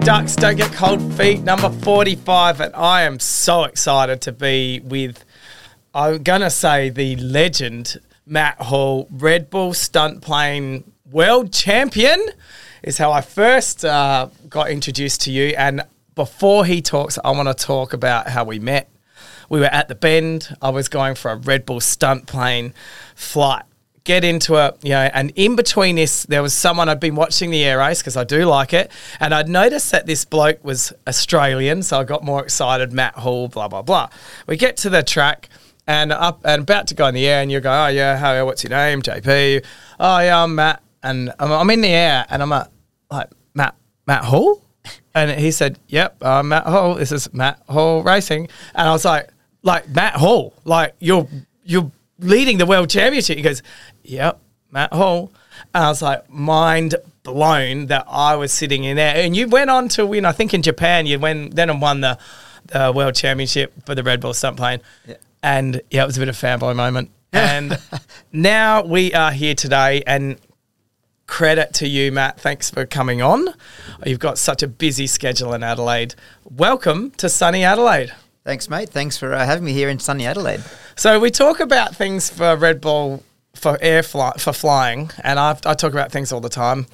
Ducks Don't Get Cold Feet, number 45. And I am so excited to be with, I'm going to say, the legend, Matt Hall, Red Bull stunt plane world champion, is how I first uh, got introduced to you. And before he talks, I want to talk about how we met. We were at the bend. I was going for a Red Bull stunt plane flight get into it, you know, and in between this, there was someone I'd been watching the air race because I do like it, and I'd noticed that this bloke was Australian, so I got more excited. Matt Hall, blah blah blah. We get to the track. And up and about to go in the air, and you go, oh yeah, how, what's your name, JP? Oh yeah, I'm Matt, and I'm, I'm in the air, and I'm like, like Matt, Matt Hall, and he said, yep, I'm Matt Hall. This is Matt Hall Racing, and I was like, like Matt Hall, like you're you're leading the world championship. He goes, Yep, Matt Hall. And I was like, mind blown that I was sitting in there. And you went on to win, I think in Japan, you went then and won the, the world championship for the Red Bull stunt plane. Yeah. And yeah, it was a bit of a fanboy moment. And now we are here today and credit to you, Matt. Thanks for coming on. You've got such a busy schedule in Adelaide. Welcome to sunny Adelaide. Thanks, mate. Thanks for uh, having me here in sunny Adelaide. So we talk about things for Red Bull for air flight for flying, and I've, I talk about things all the time.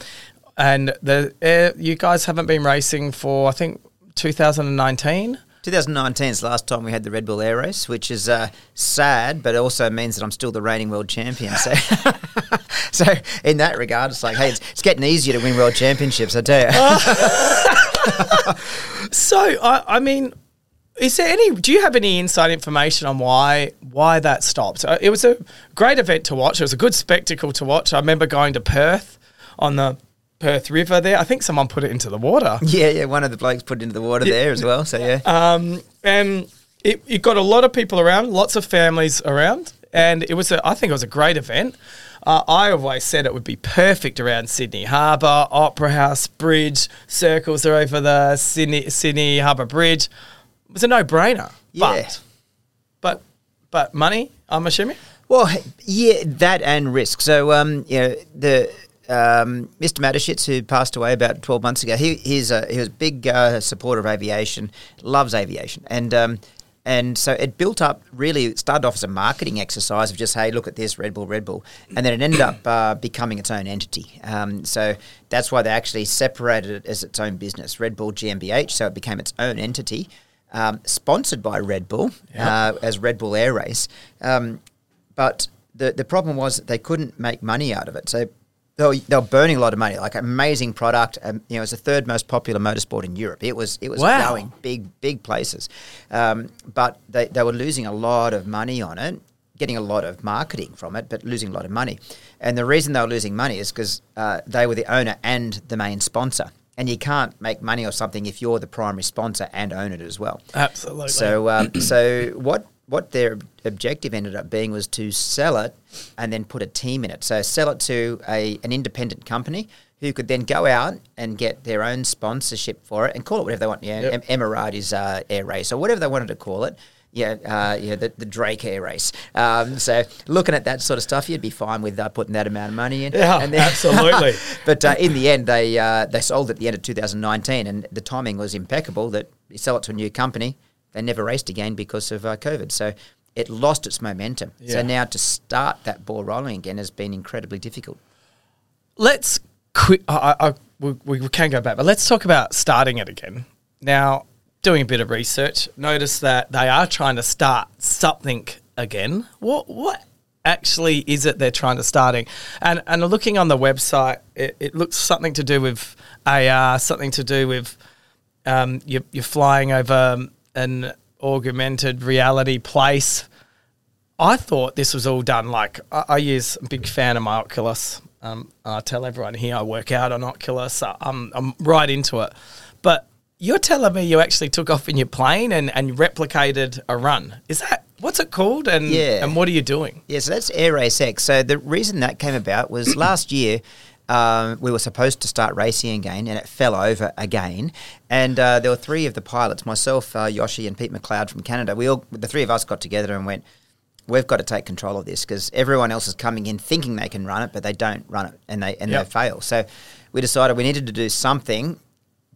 And the air, you guys haven't been racing for I think 2019. 2019 is the last time we had the Red Bull Air Race, which is uh, sad, but also means that I'm still the reigning world champion. So, so in that regard, it's like, hey, it's, it's getting easier to win world championships. I tell you. so, I, I mean, is there any? Do you have any inside information on why why that stopped? Uh, it was a great event to watch. It was a good spectacle to watch. I remember going to Perth on the Perth River there. I think someone put it into the water. Yeah, yeah. One of the blokes put it into the water yeah. there as well. So yeah. Um, and it, it got a lot of people around, lots of families around, and it was. A, I think it was a great event. Uh, I always said it would be perfect around Sydney Harbour, Opera House Bridge, circles are over the Sydney Sydney Harbour Bridge was a no brainer. Yeah. But, but, but money, I'm assuming? Well, yeah, that and risk. So, um, you know, the. Um, Mr. Mateschitz, who passed away about 12 months ago, he, he's a, he was a big uh, supporter of aviation, loves aviation. And um, and so it built up really, it started off as a marketing exercise of just, hey, look at this, Red Bull, Red Bull. And then it ended up uh, becoming its own entity. Um, so that's why they actually separated it as its own business, Red Bull GmbH. So it became its own entity um, sponsored by Red Bull uh, as Red Bull Air Race. Um, but the, the problem was that they couldn't make money out of it. So they were, they were burning a lot of money, like amazing product. Um, you know, it was the third most popular motorsport in Europe. It was it was wow. going big big places, um, but they, they were losing a lot of money on it, getting a lot of marketing from it, but losing a lot of money. And the reason they were losing money is because uh, they were the owner and the main sponsor and you can't make money or something if you're the primary sponsor and own it as well. Absolutely. So, um, so what what their objective ended up being was to sell it and then put a team in it. So sell it to a an independent company who could then go out and get their own sponsorship for it and call it whatever they want. Yeah, yep. Emiratis uh, Air Race or whatever they wanted to call it yeah, uh, yeah, the, the Drake Air Race. Um, so looking at that sort of stuff, you'd be fine with uh, putting that amount of money in. Yeah, then, absolutely. but uh, in the end, they uh, they sold at the end of 2019, and the timing was impeccable. That you sell it to a new company, they never raced again because of uh, COVID. So it lost its momentum. Yeah. So now to start that ball rolling again has been incredibly difficult. Let's quick. I, I, we, we can go back, but let's talk about starting it again. Now, doing a bit of research, noticed that they are trying to start something again. What what actually is it they're trying to starting? And and looking on the website, it, it looks something to do with AR, something to do with um, you're, you're flying over an augmented reality place. I thought this was all done like I, I use a big fan of my Oculus. Um, I tell everyone here I work out on Oculus. I'm I'm right into it, but you're telling me you actually took off in your plane and, and replicated a run. Is that what's it called? And yeah. and what are you doing? Yeah, so that's Air Race X. So the reason that came about was last year. Um, we were supposed to start racing again, and it fell over again. And uh, there were three of the pilots, myself, uh, Yoshi, and Pete McLeod from Canada. We all, the three of us, got together and went, "We've got to take control of this because everyone else is coming in thinking they can run it, but they don't run it, and they and yep. they fail." So we decided we needed to do something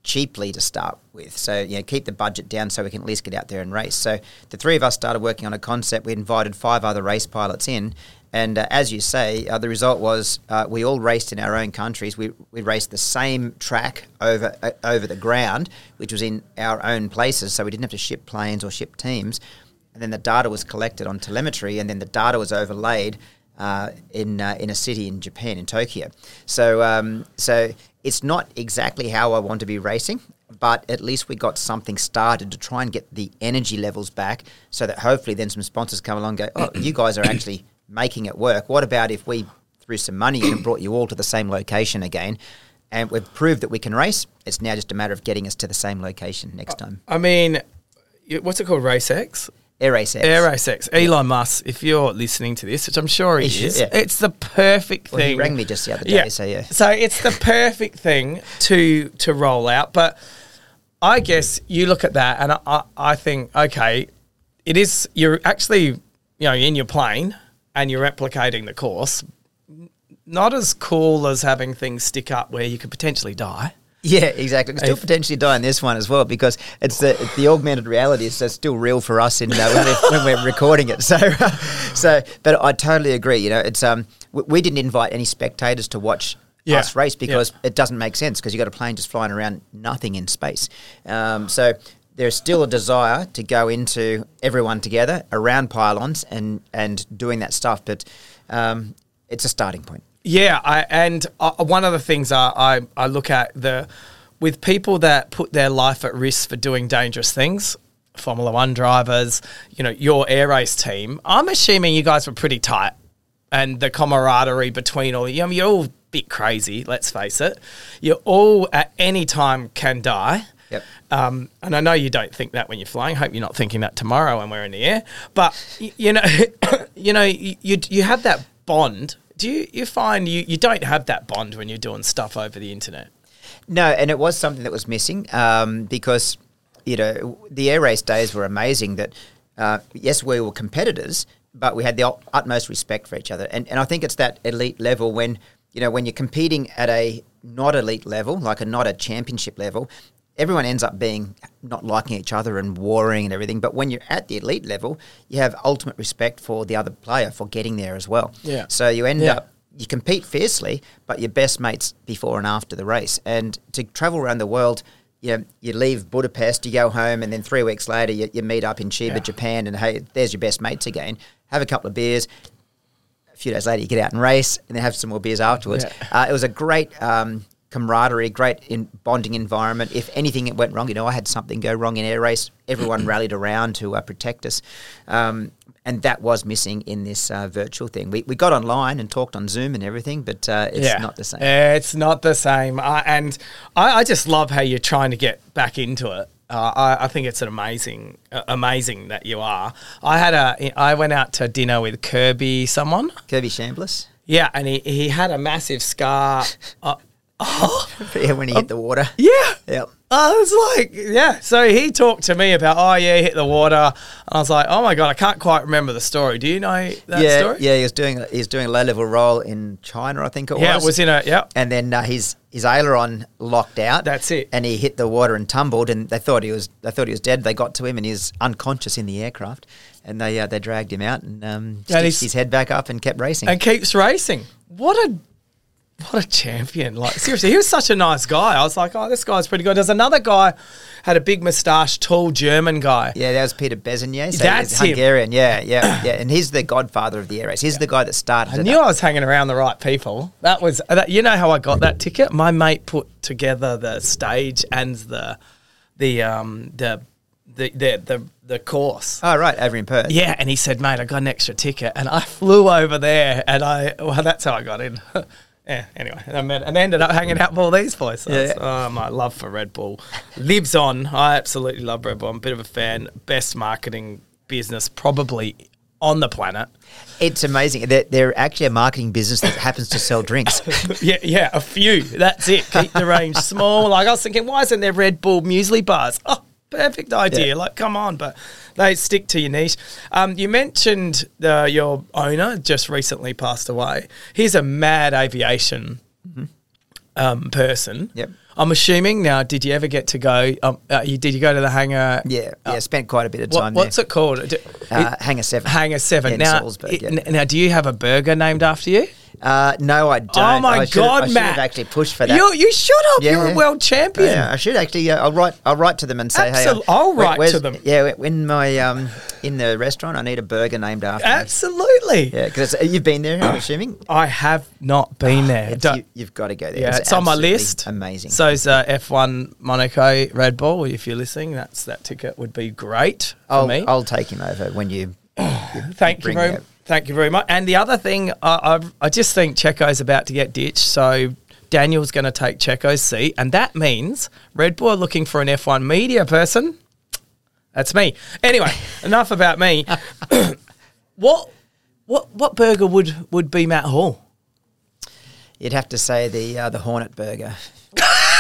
cheaply to start with. So, you know, keep the budget down so we can at least get out there and race. So, the three of us started working on a concept. We invited five other race pilots in. And uh, as you say, uh, the result was uh, we all raced in our own countries. We, we raced the same track over uh, over the ground, which was in our own places. So we didn't have to ship planes or ship teams. And then the data was collected on telemetry, and then the data was overlaid uh, in uh, in a city in Japan, in Tokyo. So um, so it's not exactly how I want to be racing, but at least we got something started to try and get the energy levels back, so that hopefully then some sponsors come along and go, oh, you guys are actually making it work. What about if we threw some money and brought you all to the same location again? And we've proved that we can race. It's now just a matter of getting us to the same location next time. I mean, what's it called? Race X? Air Race X. Air Race X. Elon Musk, if you're listening to this, which I'm sure he, He is, yeah. it's the perfect Well, he thing. rang me just the other day, yeah. so yeah. So it's the perfect thing to to roll out. But I guess you look at that and I, I, I think, okay, it is you're actually, you know, in your plane and you're replicating the course. Not as cool as having things stick up where you could potentially die. Yeah, exactly. Still If- potentially die in this one as well because it's the the augmented reality is so still real for us in uh, when, we're, when we're recording it. So, so, but I totally agree. You know, it's um we, we didn't invite any spectators to watch Yeah, us race because yeah. it doesn't make sense because you got a plane just flying around nothing in space. Um, so there's still a desire to go into everyone together around pylons and and doing that stuff, but um, it's a starting point. Yeah, I, and uh, one of the things I, I, I look at the with people that put their life at risk for doing dangerous things, Formula One drivers, you know, your air race team. I'm assuming you guys were pretty tight, and the camaraderie between all you. I mean, you're all a bit crazy. Let's face it. You all at any time can die. Yep. Um, and I know you don't think that when you're flying. Hope you're not thinking that tomorrow when we're in the air. But you know, you know, you you have that bond. Do you you find you, you don't have that bond when you're doing stuff over the internet? No, and it was something that was missing um, because you know the air race days were amazing. That uh, yes, we were competitors, but we had the utmost respect for each other, and and I think it's that elite level when you know when you're competing at a not elite level, like a not a championship level. Everyone ends up being not liking each other and warring and everything. But when you're at the elite level, you have ultimate respect for the other player for getting there as well. Yeah. So you end Yeah. up you compete fiercely, but your best mates before and after the race. And to travel around the world, you know, you leave Budapest, you go home, and then three weeks later you, you meet up in Chiba, Yeah. Japan, and hey, there's your best mates again. Have a couple of beers. A few days later, you get out and race, and then have some more beers afterwards. Yeah. Uh, it was a great um, camaraderie, great in bonding environment. If anything went wrong, you know, I had something go wrong in air race, everyone rallied around to uh, protect us. Um, and that was missing in this uh, virtual thing. We, we got online and talked on Zoom and everything, but uh, it's not the same. Yeah, It's not the same. I, and I, I just love how you're trying to get back into it. Uh, I, I think it's an amazing, uh, amazing that you are. I had a, I went out to dinner with Kirby, someone. Kirby Chambliss, Yeah, and he, he had a massive scar. oh, yeah, when he hit the water. yeah. Yep. I was like, yeah. So he talked to me about, oh yeah, he hit the water. And I was like, oh my god, I can't quite remember the story. Do you know that yeah, story? yeah, he was doing he was doing a low level roll in China, I think it Yeah, was. it was in a yeah. and then uh, his his aileron locked out. That's it. And he hit the water and tumbled, and they thought he was they thought he was dead. They got to him, and he was unconscious in the aircraft, and they uh, they dragged him out and um, he's- his head back up and kept racing. and keeps racing. What a what a champion! Like seriously, he was such a nice guy. I was like, oh, this guy's pretty good. There's another guy had a big moustache, tall German guy. yeah, that was Peter Besenyei. So That's he's him. Hungarian. Yeah, yeah, yeah. And he's the godfather of the air race. He's the guy that started I knew I was hanging around the right people. That was that, you know how I got that ticket. My mate put together the stage and the the um the the the the, the course. Oh, right, over in Perth. Yeah, and he said, "Mate, I got an extra ticket," and I flew over there, and I well, that's how I got in. yeah. Anyway, and I, and ended up hanging out with all these boys. So Yeah. oh, my love for Red Bull lives on. I absolutely love Red Bull. I'm a bit of a fan. Best marketing business probably on the planet. It's amazing. They're, they're actually a marketing business that happens to sell drinks. Yeah, yeah, a few. That's it. Keep the range small. Like I was thinking, why isn't there Red Bull muesli bars? Oh, perfect idea. Yeah. Like, come on, but they stick to your niche. Um, you mentioned uh, your owner just recently passed away. He's a mad aviation um, person. Yep. I'm assuming now. Did you ever get to go? Um, uh, you, did you go to the hangar? Yeah, yeah. Spent quite a bit of What, time what's there. it called? Do- Uh, it- Hangar Seven. Hangar Seven. in now, it- yeah. now, do you have a burger named after you? Uh, no, I don't. Oh my I God, I should Matt! have actually pushed for that. You you should have. You're a Yeah. world champion. Yeah, I should actually. Uh, I'll write. I'll write to them and say, Absol- "Hey, I'll write to them. Yeah, in my um in the restaurant, I need a burger named after me. Absolutely. Yeah, because you've been there. I'm assuming. I have not been there. You, you've got to go there. yeah, it's, on my list. Amazing. So's uh, F1 Monaco Red Bull. If you're listening, that's that ticket would be great for I'll, me. I'll take him over when you. Thank you very, it. Thank you very much. And the other thing, I, I, I just think Checo's about to get ditched, so Daniel's going to take Checo's seat, and that means Red Bull are looking for an F1 media person. That's me. Anyway, enough about me. what, what, what burger would would be Matt Hall? You'd have to say the uh, the Hornet burger.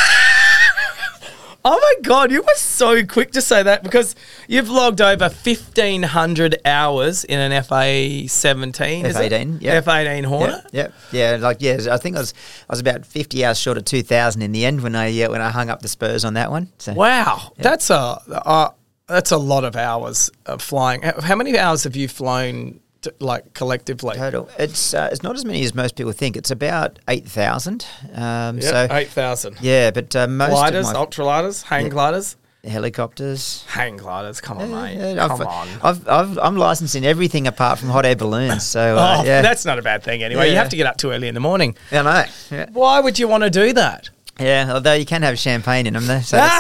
Oh my god, you were so quick to say that because you've logged over fifteen hundred hours in an FA seventeen. F18, yeah. F eighteen Hornet. Yeah, yeah, yeah. Like yeah, I think I was I was about fifty hours short of two thousand in the end when I uh, when I hung up the Spurs on that one. So Wow, that's a uh, that's a lot of hours of flying. How many hours have you flown, to, like collectively? total, it's uh, it's not as many as most people think. It's about eight thousand. Um, so eight thousand. yeah, but uh, most gliders, of my ultralighters, hang gliders, helicopters. hang gliders. Come on, mate. Yeah, Come I've, on. I've, I've, I'm licensing everything apart from hot air balloons. So uh, oh, yeah, that's not a bad thing anyway. You have to get up too early in the morning. I know. Yeah. Why would you want to do that? Yeah, although you can have champagne in them, though. So I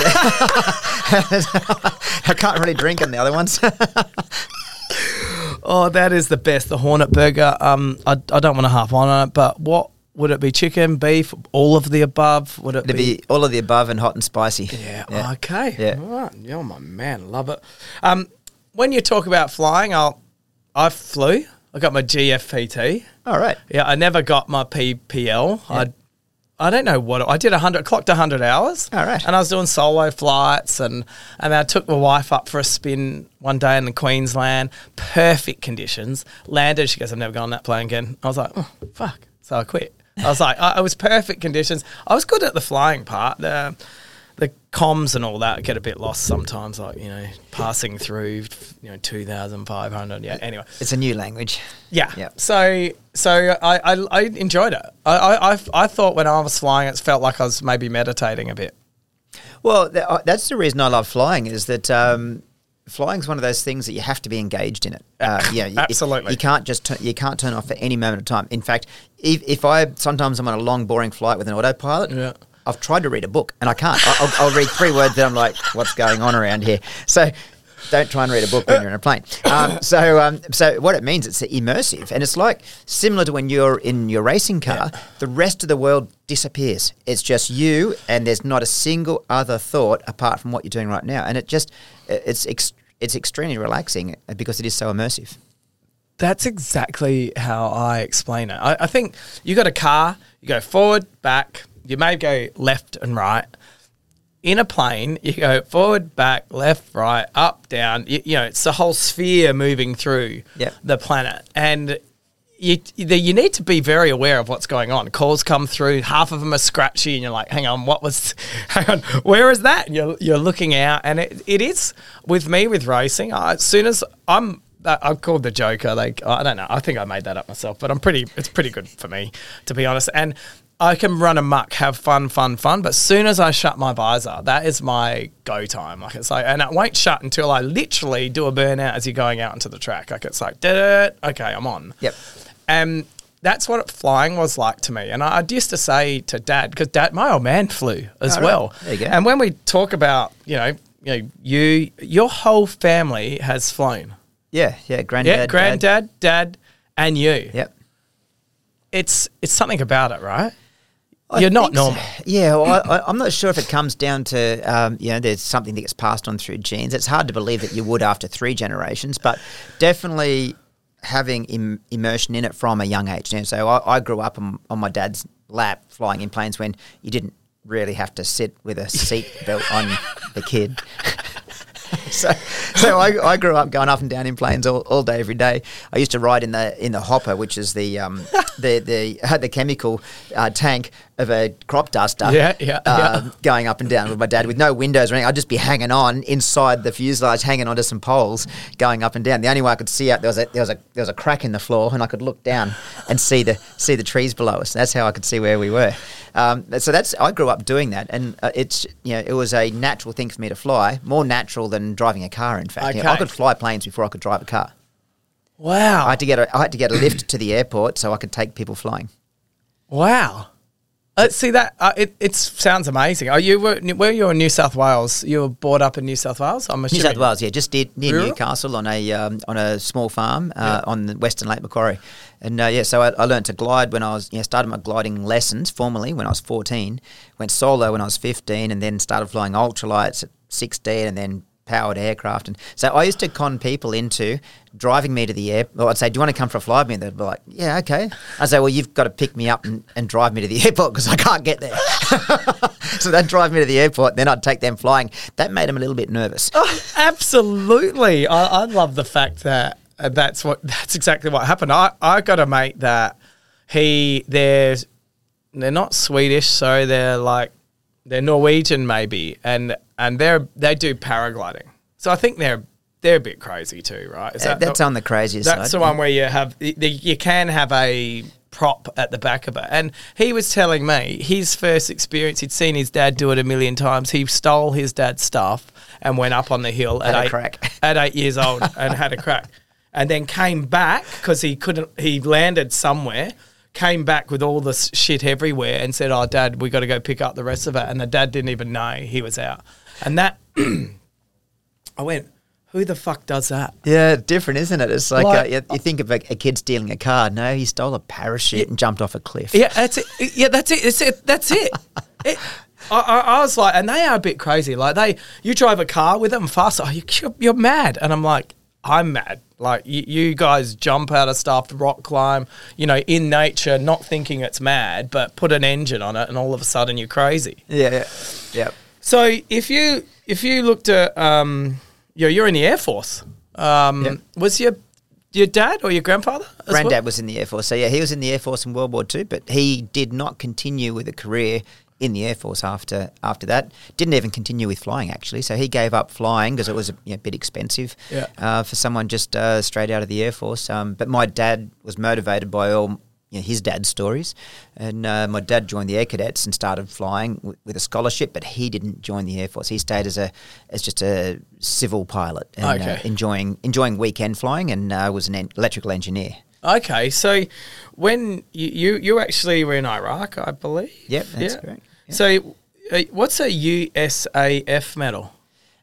can't really drink in the other ones. Oh, that is the best. The Hornet Burger. Um, I, I don't want to harp on it, but what would it be? Chicken, beef, all of the above? Would it It'd be all of the above and hot and spicy. Yeah. Okay. Yeah. All right. You're my man. Love it. Um, when you talk about flying, I'll, I flew. I got my GFPT. All right. Yeah. I never got my PPL. I, I don't know what I did. A hundred clocked a hundred hours. All right. And I was doing solo flights, and and I took my wife up for a spin one day in the Queensland. Perfect conditions. Landed. She goes, "I've never gone on that plane again." I was like, "Oh fuck!" So I quit. I was like, I, I was perfect conditions. I was good at the flying part. The the comms and all that get a bit lost sometimes. Like you know, passing through you know two thousand five hundred. Yeah. Anyway. It's a new language. Yeah. Yeah. So so I, I, I enjoyed it. I, I, I, thought when I was flying, it felt like I was maybe meditating a bit. Well, th- uh, that's the reason I love flying is that um, flying's one of those things that you have to be engaged in it. Uh, yeah, you- Absolutely. You can't just tu- you can't turn off at any moment of time. In fact, if, if I sometimes I'm on a long boring flight with an autopilot. Yeah. I've tried to read a book and I can't. I'll, I'll read three words and I'm like, what's going on around here? So don't try and read a book when you're in a plane. Um, so, um, so what it means, it's immersive, and it's like similar to when you're in your racing car. The rest of the world disappears. It's just you, and there's not a single other thought apart from what you're doing right now. And it just, it's ex- it's extremely relaxing because it is so immersive. That's exactly how I explain it. I, I think you got a car, you go forward, back, you may go left and right. In a plane, you go forward, back, left, right, up, down. You, you know, it's the whole sphere moving through Yep. the planet. And you, you you need to be very aware of what's going on. Calls come through, half of them are scratchy, and you're like, hang on, what was, hang on, where is that? And you're, you're looking out, and it, it is, with me with racing, I, as soon as I'm, uh, I'm called the Joker. Like I don't know. I think I made that up myself, but I'm pretty. It's pretty good for me, to be honest. And I can run amok, have fun, fun, fun. But as soon as I shut my visor, that is my go time. Like it's like, and it won't shut until I literally do a burnout as you're going out into the track. Like it's like, "Dut, okay, I'm on. Yep. And that's what flying was like to me. And I, I used to say to dad, because dad, my old man flew as Oh, right. well. There you go. And when we talk about, you know, you know, you, your whole family has flown. Yeah, yeah, granddad. Yeah, dad. granddad, dad, and you. Yep. It's it's something about it, right? You're not think so. normal. Yeah, well, I, I, I'm not sure if it comes down to um, you know there's something that gets passed on through genes. It's hard to believe that you would after three generations, but definitely having Im- immersion in it from a young age. You know, so I, I grew up on, on my dad's lap flying in planes when you didn't really have to sit with a seat belt on the kid. so, so I, I grew up going up and down in planes all, all day every day. I used to ride in the in the hopper, which is the um, the the uh, the chemical uh, tank of a crop duster. Yeah, yeah, uh, yeah. Going up and down with my dad with no windows or anything. I'd just be hanging on inside the fuselage, hanging onto some poles, going up and down. The only way I could see out there was a there was a there was a crack in the floor, and I could look down and see the see the trees below us. That's how I could see where we were. Um, so that's I grew up doing that, and uh, it's you know it was a natural thing for me to fly, more natural than driving a car. In fact, You know, I could fly planes before I could drive a car. Wow. I had to get a, I had to get a lift to the airport so I could take people flying. Wow. Uh, see that uh, it it sounds amazing. Are you were, were you in New South Wales? You were brought up in New South Wales. I'm New. South Wales, yeah, just near, near Rural? Newcastle on a um, on a small farm uh, on the Western Lake Macquarie, and uh, yeah, so I, I learned to glide when I was, you know, started my gliding lessons formally when I was fourteen, went solo when I was fifteen, and then started flying ultralights at sixteen, and then powered aircraft, and so I used to con people into driving me to the airport. Or I'd say, "Do you want to come for a fly with me?" And they'd be like, "Yeah, okay." I'd say, "Well, you've got to pick me up and, and drive me to the airport because I can't get there." so they'd drive me to the airport, then I'd take them flying. That made them a little bit nervous. Absolutely. I, I love the fact that uh, that's what that's exactly what happened. I, I got a mate that he there's they're not Swedish, so they're like they're Norwegian maybe, and and they're they do paragliding. So I think they're they're a bit crazy too, right? Is Uh, that's on the craziest side. That's side. the one where you have y- the- you can have a prop at the back of it. And he was telling me his first experience, he'd seen his dad do it a million times. He stole his dad's stuff and went up on the hill Had at eight, crack. at eight years old and had a crack. And then came back because he couldn't. He landed somewhere. Came back with all this shit everywhere and said, "Oh, Dad, we got to go pick up the rest of it." And the dad didn't even know he was out. And that, I went, "Who the fuck does that?" Yeah, different, isn't it? It's like, Like- uh, you, you think of a, a kid stealing a car. No, he stole a parachute and jumped off a cliff. Yeah, that's it. Yeah, that's it. That's it. That's it. it I, I, I was like, and they are a bit crazy. Like they, you drive a car with them fast. Oh, you, you're, you're mad, and I'm like, I'm mad. Like you, you guys jump out of stuff, rock climb, you know, in nature, not thinking it's mad, but put an engine on it, and all of a sudden you're crazy. Yeah, yeah. yeah. So if you if you looked at, um, you know, you're in the Air Force. Um, Yeah. Was your your dad or your grandfather? as well? Granddad was in the Air Force. So, yeah, he was in the Air Force in World War II, but he did not continue with a career in the Air Force after after that. Didn't even continue with flying, actually. So, he gave up flying because it was a you know, bit expensive Yeah. uh, for someone just uh, straight out of the Air Force. Um, but my dad was motivated by all you know, his dad's stories. And uh, my dad joined the Air Cadets and started flying w- with a scholarship, but he didn't join the Air Force. He stayed as a as just a civil pilot and uh, Okay. enjoying enjoying weekend flying and uh, was an en- electrical engineer. Okay, so when you, you you actually were in Iraq, I believe. Yep, that's correct. Yeah. So, uh, what's a USAF medal?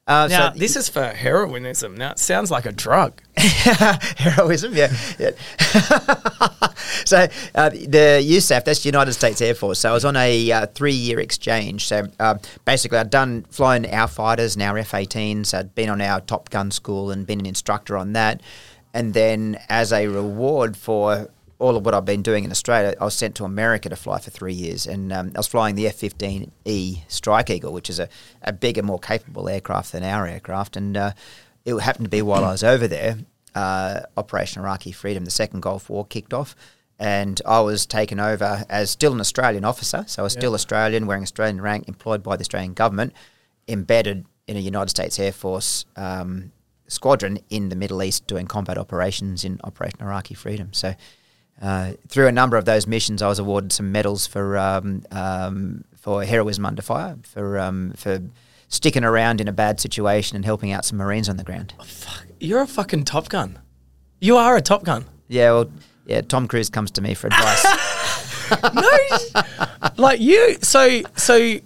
Uh, Now, so this is for heroinism. Now, it sounds like a drug. heroism, yeah. yeah. so uh, the USAF, that's United States Air Force. So I was on a uh, three-year exchange. So uh, basically, I'd done flying our fighters and our F-18s. I'd been on our Top Gun school and been an instructor on that. And then, as a reward for all of what I've been doing in Australia, I was sent to America to fly for three years, and um, I was flying the F-15E Strike Eagle, which is a, a bigger, more capable aircraft than our aircraft. And uh, it happened to be while I was over there, uh, Operation Iraqi Freedom, the second Gulf War kicked off, and I was taken over as still an Australian officer, so I was still Australian, wearing Australian rank, employed by the Australian government, embedded in a United States Air Force. Um, squadron in the Middle East doing combat operations in Operation Iraqi Freedom. So, uh, through a number of those missions, I was awarded some medals for um, um, for heroism under fire, for um, for sticking around in a bad situation and helping out some Marines on the ground. You're a fucking Top Gun. You are a Top Gun. Yeah, well, yeah. Tom Cruise comes to me for advice. No, like you. So, so, I,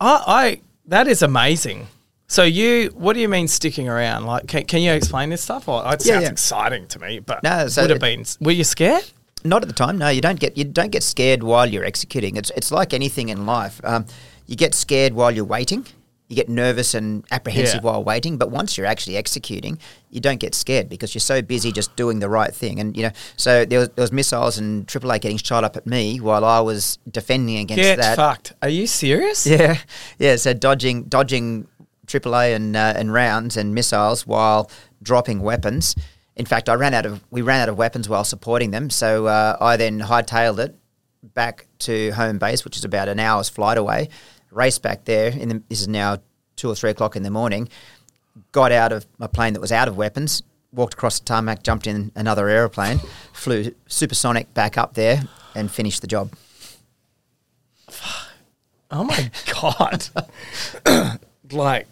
I. That is amazing. So you, what do you mean sticking around? Like, can, can you explain this stuff? Or it sounds yeah. exciting to me, but No, so would have been. Were you scared? Not at the time. No, you don't get you don't get scared while you're executing. It's it's like anything in life. Um, you get scared while you're waiting. You get nervous and apprehensive Yeah. while waiting. But once you're actually executing, you don't get scared because you're so busy just doing the right thing. And you know, so there was, there was missiles and AAA getting shot up at me while I was defending against Get that. fucked. Are you serious? Yeah, yeah. So dodging, dodging AAA and uh, and rounds and missiles while dropping weapons. In fact, I ran out of we ran out of weapons while supporting them, so uh, I then hightailed it back to home base, which is about an hour's flight away. Raced back there. In the, this is now two or three o'clock in the morning. Got out of my plane that was out of weapons. Walked across the tarmac, jumped in another aeroplane, flew supersonic back up there, and finished the job. Oh my god! like,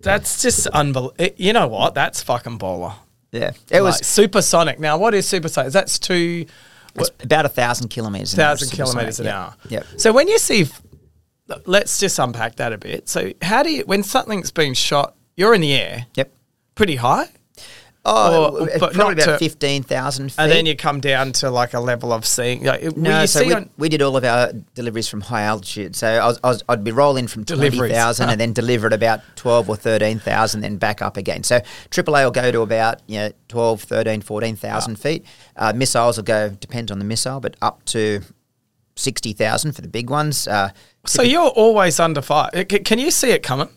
that's just unbelievable. Eh, you know what? That's fucking baller. Yeah, it was supersonic. Now, what is supersonic? That's two it's about a thousand kilometers. hour, thousand kilometers an supersonic, hour. yeah. Yep. So when you see, let's just unpack that a bit. So how do you when something's been shot? You're in the air, Yep. pretty high, Oh, Or- but probably not about to- fifteen thousand feet. and then you come down to like a level of seeing. Like, No, you so see we, on, we did all of our deliveries from high altitude. So I was, I I'd be rolling from Deliveries. 20,000 and then deliver at about 12 or 13,000, then back up again. So AAA will go to about you know, 12, 13, 14,000 feet. Uh, missiles will go, depends on the missile, but up to 60,000 for the big ones. Uh, So you're always under fire. Can you see it coming?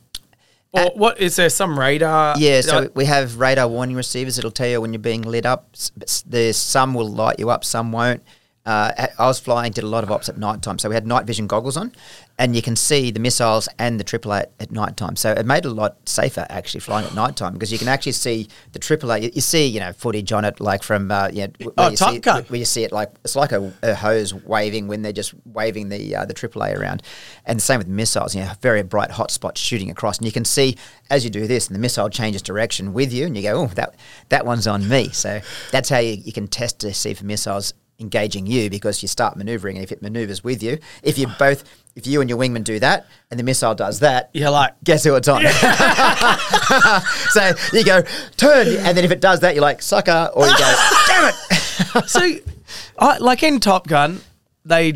Or what is there some radar? Yeah, so we have radar warning receivers. It'll tell you when you're being lit up. There's some will light you up, some won't. Uh, I was flying, did a lot of ops at night time, so we had night vision goggles on, and you can see the missiles and the AAA at, at night time. So it made it a lot safer actually flying at night time because you can actually see the AAA. You, you see, you know, footage on it like from uh, you know, where Oh, you Top see, Gun. where you see it like it's like a, a hose waving when they're just waving the uh, the AAA around, and the same with missiles. You know, very bright hot spots shooting across, and you can see as you do this, and the missile changes direction with you, and you go, oh, that that one's on me. So that's how you, you can test to see if missile's engaging you because you start maneuvering, and if it maneuvers with you, if you both. If you and your wingman do that, and the missile does that, You're like, guess who it's on? so you go turn, and then if it does that, you're like sucker, or you go, damn it. so, I, like in Top Gun, they,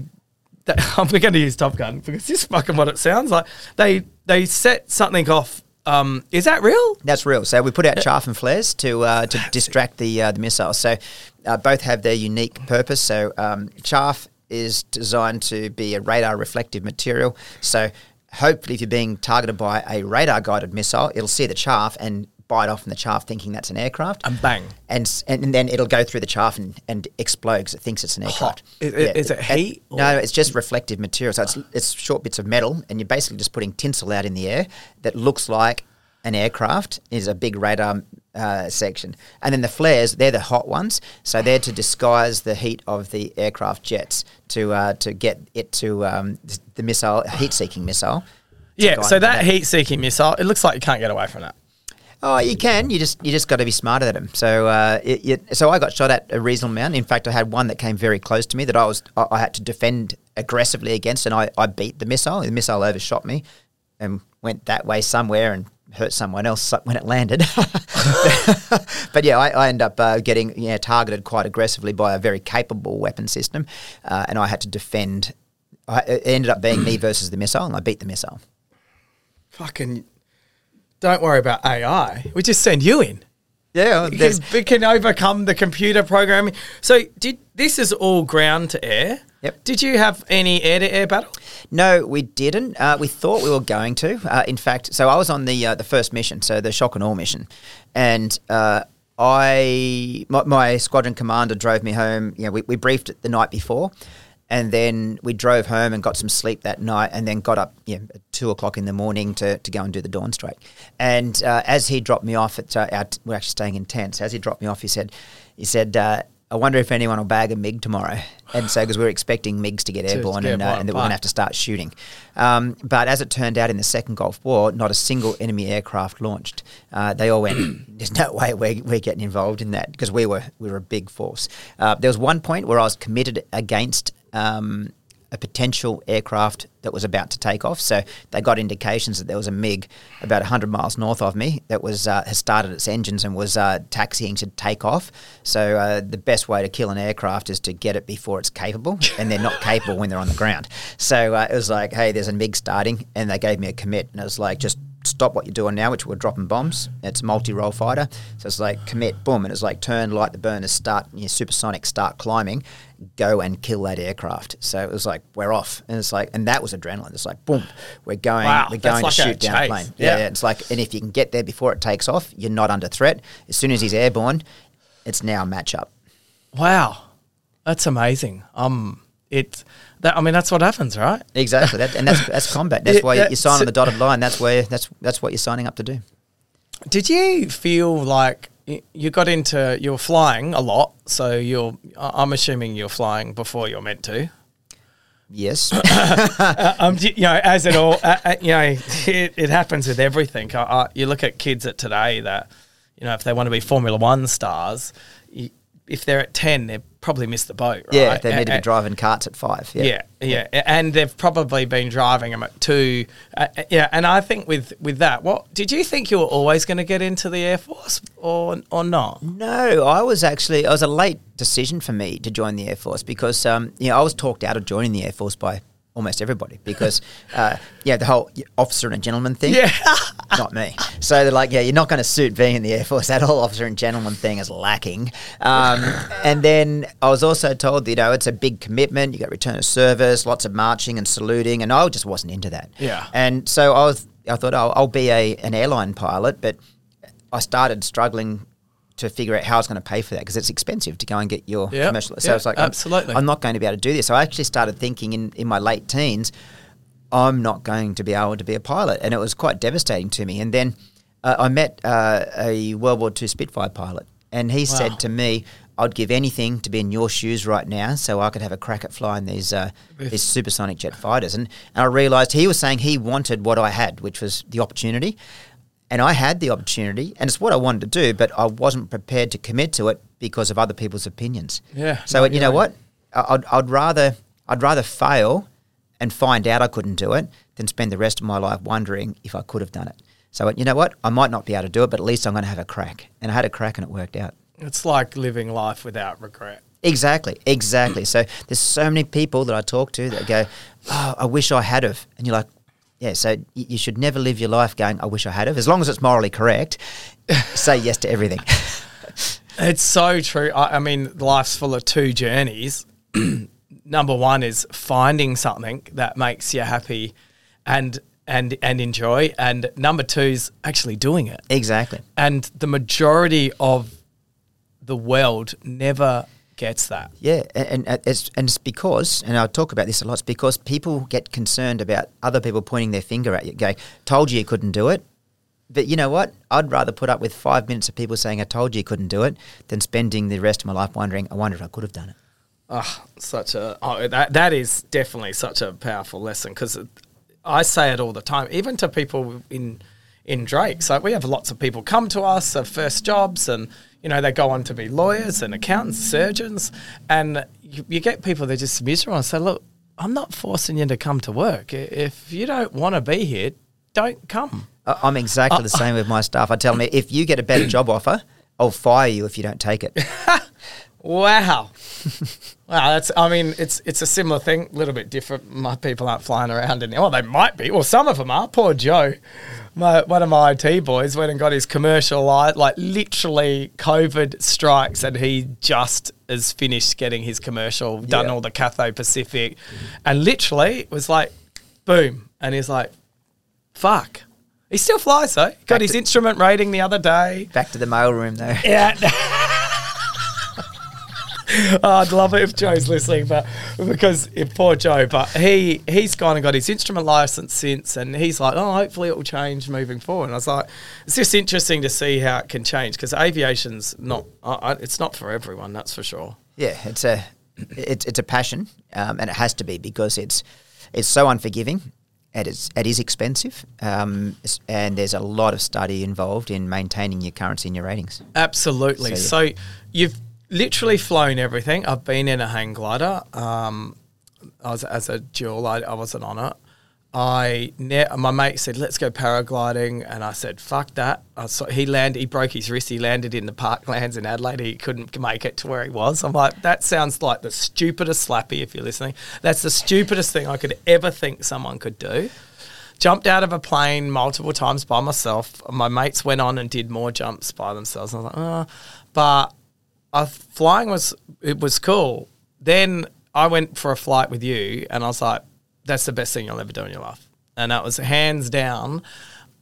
they we're going to use Top Gun because this is fucking what it sounds like. They they set something off. Um, is that real? That's real. So we put out chaff and flares to uh, to distract the uh, the missiles. So uh, both have their unique purpose. So um, chaff is designed to be a radar reflective material. So hopefully, if you're being targeted by a radar guided missile, it'll see the chaff and bite off in the chaff, thinking that's an aircraft. And bang. And, and then it'll go through the chaff and, and explode because it thinks it's an aircraft. Is- is it heat No, no, it's just reflective material. So it's, it's short bits of metal, and you're basically just putting tinsel out in the air that looks like an aircraft. Is a big radar uh, section, and then the flares they're the hot ones. So they're to disguise the heat of the aircraft jets to uh, to get it to um, the missile heat-seeking missile. Yeah. So it that heat-seeking missile, it looks like you can't get away from that. Oh, you can. You just you just got to be smarter than them. So uh, it, it, so I got shot at a reasonable amount. In fact, I had one that came very close to me that I was I, I had to defend aggressively against, and I, I beat the missile. The missile overshot me and went that way somewhere and hurt someone else when it landed. but yeah, I, I ended up uh, getting yeah, targeted quite aggressively by a very capable weapon system, uh, and I had to defend. I, it ended up being me versus the missile, and I beat the missile. Fucking. Don't worry about AI. We just send you in. Yeah, Because we can overcome the computer programming. So did this is all ground to air? Yep. Did you have any air to air battle? No, we didn't. Uh, we thought we were going to. Uh, in fact, so I was on the uh, the first mission, so the shock and awe mission, and uh, I my, my squadron commander drove me home. You know, we, we briefed it the night before, and then we drove home and got some sleep that night, and then got up you know, at two o'clock in the morning to, to go and do the dawn strike. And uh, as he dropped me off at uh, our t- we're actually staying in tents. As he dropped me off, he said, he said. Uh, I wonder if anyone will bag a MiG tomorrow. And so, because we are expecting MiGs to get airborne and, uh, and that we're going to have to start shooting. Um, but as it turned out in the Second Gulf War, not a single enemy aircraft launched. Uh, they all went, there's no way we're, we're getting involved in that because we were, we were a big force. Uh, there was one point where I was committed against um, a potential aircraft that was about to take off. So they got indications that there was a MiG about 100 miles north of me that was uh, has started its engines and was uh, taxiing to take off. So uh, the best way to kill an aircraft is to get it before it's capable, and they're not capable when they're on the ground. So uh, it was like, hey, there's a MiG starting, and they gave me a commit, and it was like just stop what you're doing now, which we're dropping bombs. It's multi-role fighter, so it's like commit, boom, and it's like turn, light the burners, start, you know, supersonic, start climbing, go and kill that aircraft. So it was like we're off, and it's like, and that was adrenaline. It's like boom, we're going, Wow, we're going like to a shoot down a chase. plane. Yeah. yeah, it's like, and if you can get there before it takes off, you're not under threat. As soon as he's airborne, it's now a matchup. Wow, that's amazing. Um, it's that. I mean, that's what happens, right? Exactly, that, and that's that's combat. That's why you that's- sign on the dotted line. That's where that's that's what you're signing up to do. Did you feel like you got into you're flying a lot? So you're. I'm assuming you're flying before you're meant to. Yes, Um, you know, as it all, uh, uh, you know, it, it happens with everything. I, I, you look at kids at today that, you know, if they want to be Formula One stars, you, if they're at ten, they've probably missed the boat. Right? yeah, they need to be driving karts at five. Yeah, Yeah, yeah, and they've probably been driving them at two. Uh, uh, yeah, and I think with with that, what did you think you were always going to get into the air force or or not? No, I was actually it was a late decision for me to join the Air Force because um, you know I was talked out of joining the Air Force by almost everybody because uh, yeah the whole officer and a gentleman thing Yeah. not me. So they're like yeah you're not going to suit being in the Air Force that whole officer and gentleman thing is lacking. Um, and then I was also told that, you know it's a big commitment. You got return of service lots of marching and saluting and I just wasn't into that. Yeah. and so I was I thought I'll, I'll be a an airline pilot but I started struggling to figure out how I was going to pay for that because it's expensive to go and get your Yep, commercial. So yep, it's like, I'm- absolutely. I'm, not going to be able to do this. So I actually started thinking in, in my late teens, I'm not going to be able to be a pilot. And it was quite devastating to me. And then uh, I met uh, a World War II Spitfire pilot. And he Wow. said to me, I'd give anything to be in your shoes right now so I could have a crack at flying these uh, these supersonic jet fighters. And, and I realised he was saying he wanted what I had, which was the opportunity. And I had the opportunity, and it's what I wanted to do, but I wasn't prepared to commit to it because of other people's opinions. Yeah, So you know own. what? I'd, I'd rather I'd rather fail and find out I couldn't do it than spend the rest of my life wondering if I could have done it. So you know what? I might not be able to do it, but at least I'm going to have a crack. And I had a crack, and it worked out. It's like living life without regret. Exactly, exactly. So there's so many people that I talk to that go, "Oh, I wish I had of," and you're like, "Yeah." So you should never live your life going, "I wish I had have." As long as it's morally correct, say yes to everything. It's so true. I, I mean, life's full of two journeys. Number one is finding something that makes you happy and and and enjoy, and number two is actually doing it. exactly. And the majority of the world never gets that. Yeah, and, and it's and it's because, and I talk about this a lot. It's because people get concerned about other people pointing their finger at you, going, "Told you you couldn't do it." But you know what? I'd rather put up with five minutes of people saying, "I told you you couldn't do it," than spending the rest of my life wondering, "I wonder if I could have done it." Oh, such a oh, that that is definitely such a powerful lesson because I say it all the time, even to people in in Drake. So we have lots of people come to us of first jobs, and you know they go on to be lawyers and accountants, surgeons, and you, you get people that just miserable and say, "Look, I'm not forcing you to come to work. If you don't want to be here, don't come." I'm exactly the uh, same uh, with my staff. I tell them if you get a better job offer, I'll fire you if you don't take it. Wow. wow, that's I mean, it's it's a similar thing, a little bit different. My people aren't flying around in well, they might be. Well, some of them are. Poor Joe. My, one of my IT boys went and got his commercial light, like literally COVID strikes, and he just is finished getting his commercial, done Yeah. all the Cathay Pacific, and literally it was like, boom, and he's like, fuck. He still flies though. Got Back his to- instrument rating the other day. Back to the mailroom though. Yeah. Oh, I'd love it if Joe's listening, but because if poor Joe, but he he's gone and got his instrument license since, and he's like, oh, hopefully it will change moving forward. And I was like, it's just interesting to see how it can change because aviation's not, uh, uh, it's not for everyone, that's for sure. Yeah, it's a it's it's a passion, um, and it has to be because it's it's so unforgiving. It is it is expensive, um, and there's a lot of study involved in maintaining your currency and your ratings. Absolutely. So, So, you've literally flown everything. I've been in a hang glider. Um, as a dual. I, I wasn't on it. I ne- my mate said let's go paragliding, and I said fuck that. Saw, he landed. He broke his wrist. He landed in the parklands in Adelaide. He couldn't make it to where he was. I'm like that sounds like the stupidest slappy. If you're listening, that's the stupidest thing I could ever think someone could do. jumped out of a plane multiple times by myself. My mates went on and did more jumps by themselves. I was like, oh. but uh, flying was it was cool. Then I went for a flight with you, and I was like, that's the best thing you'll ever do in your life, and that was hands down.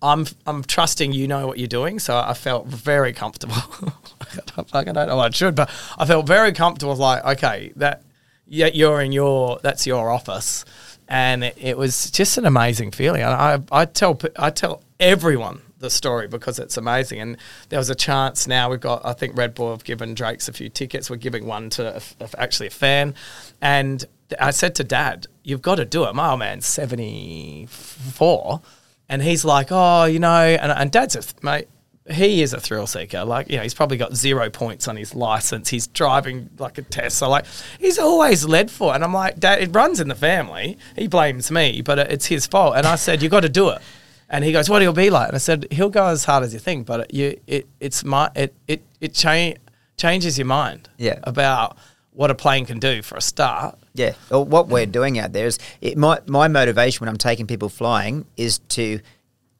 I'm I'm trusting you know what you're doing, so I felt very comfortable. I don't know I should, but I felt very comfortable. Like, okay, that yeah, you're in your that's your office, and it, it was just an amazing feeling. And I I tell I tell everyone the story because it's amazing. And there was a chance. Now we've got I think Red Bull have given Drake's a few tickets. We're giving one to a, a, actually a fan, and I said to Dad, "You've got to do it." My old oh, man's seventy four and he's like, oh, you know, and, and Dad's a mate. He is a thrill seeker. Like, you know, he's probably got zero points on his license. He's driving like a Tesla. Like, he's always led for it. And I'm like, Dad, it runs in the family. He blames me, but it's his fault. And I said, you got to do it. And he goes, what he'll be like? And I said, he'll go as hard as you think, but it, you, it, it's my, it, it, it cha- changes your mind. Yeah. About what a plane can do for a start. Yeah. Well, what we're doing out there is it, my my motivation when I'm taking people flying is to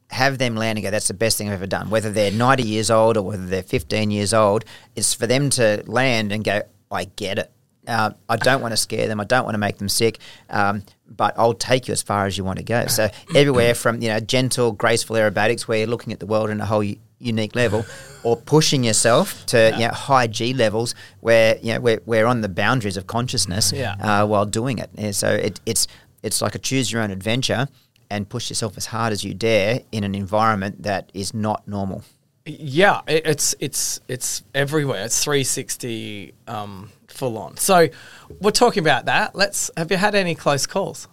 have them land and go, that's the best thing I've ever done. Whether they're 90 years old or whether they're 15 years old, it's for them to land and go, I get it. Uh, I don't want to scare them. I don't want to make them sick. Um, but I'll take you as far as you want to go. So everywhere from you know gentle, graceful aerobatics, where you're looking at the world in a whole unique level, or pushing yourself to yeah. you know, high G levels where you know we're, we're on the boundaries of consciousness yeah. uh, while doing it. And so it, it's it's like a choose your own adventure and push yourself as hard as you dare in an environment that is not normal. Yeah, it, it's it's it's everywhere. It's 360 um, full on. So we're talking about that. Let's. Have you had any close calls?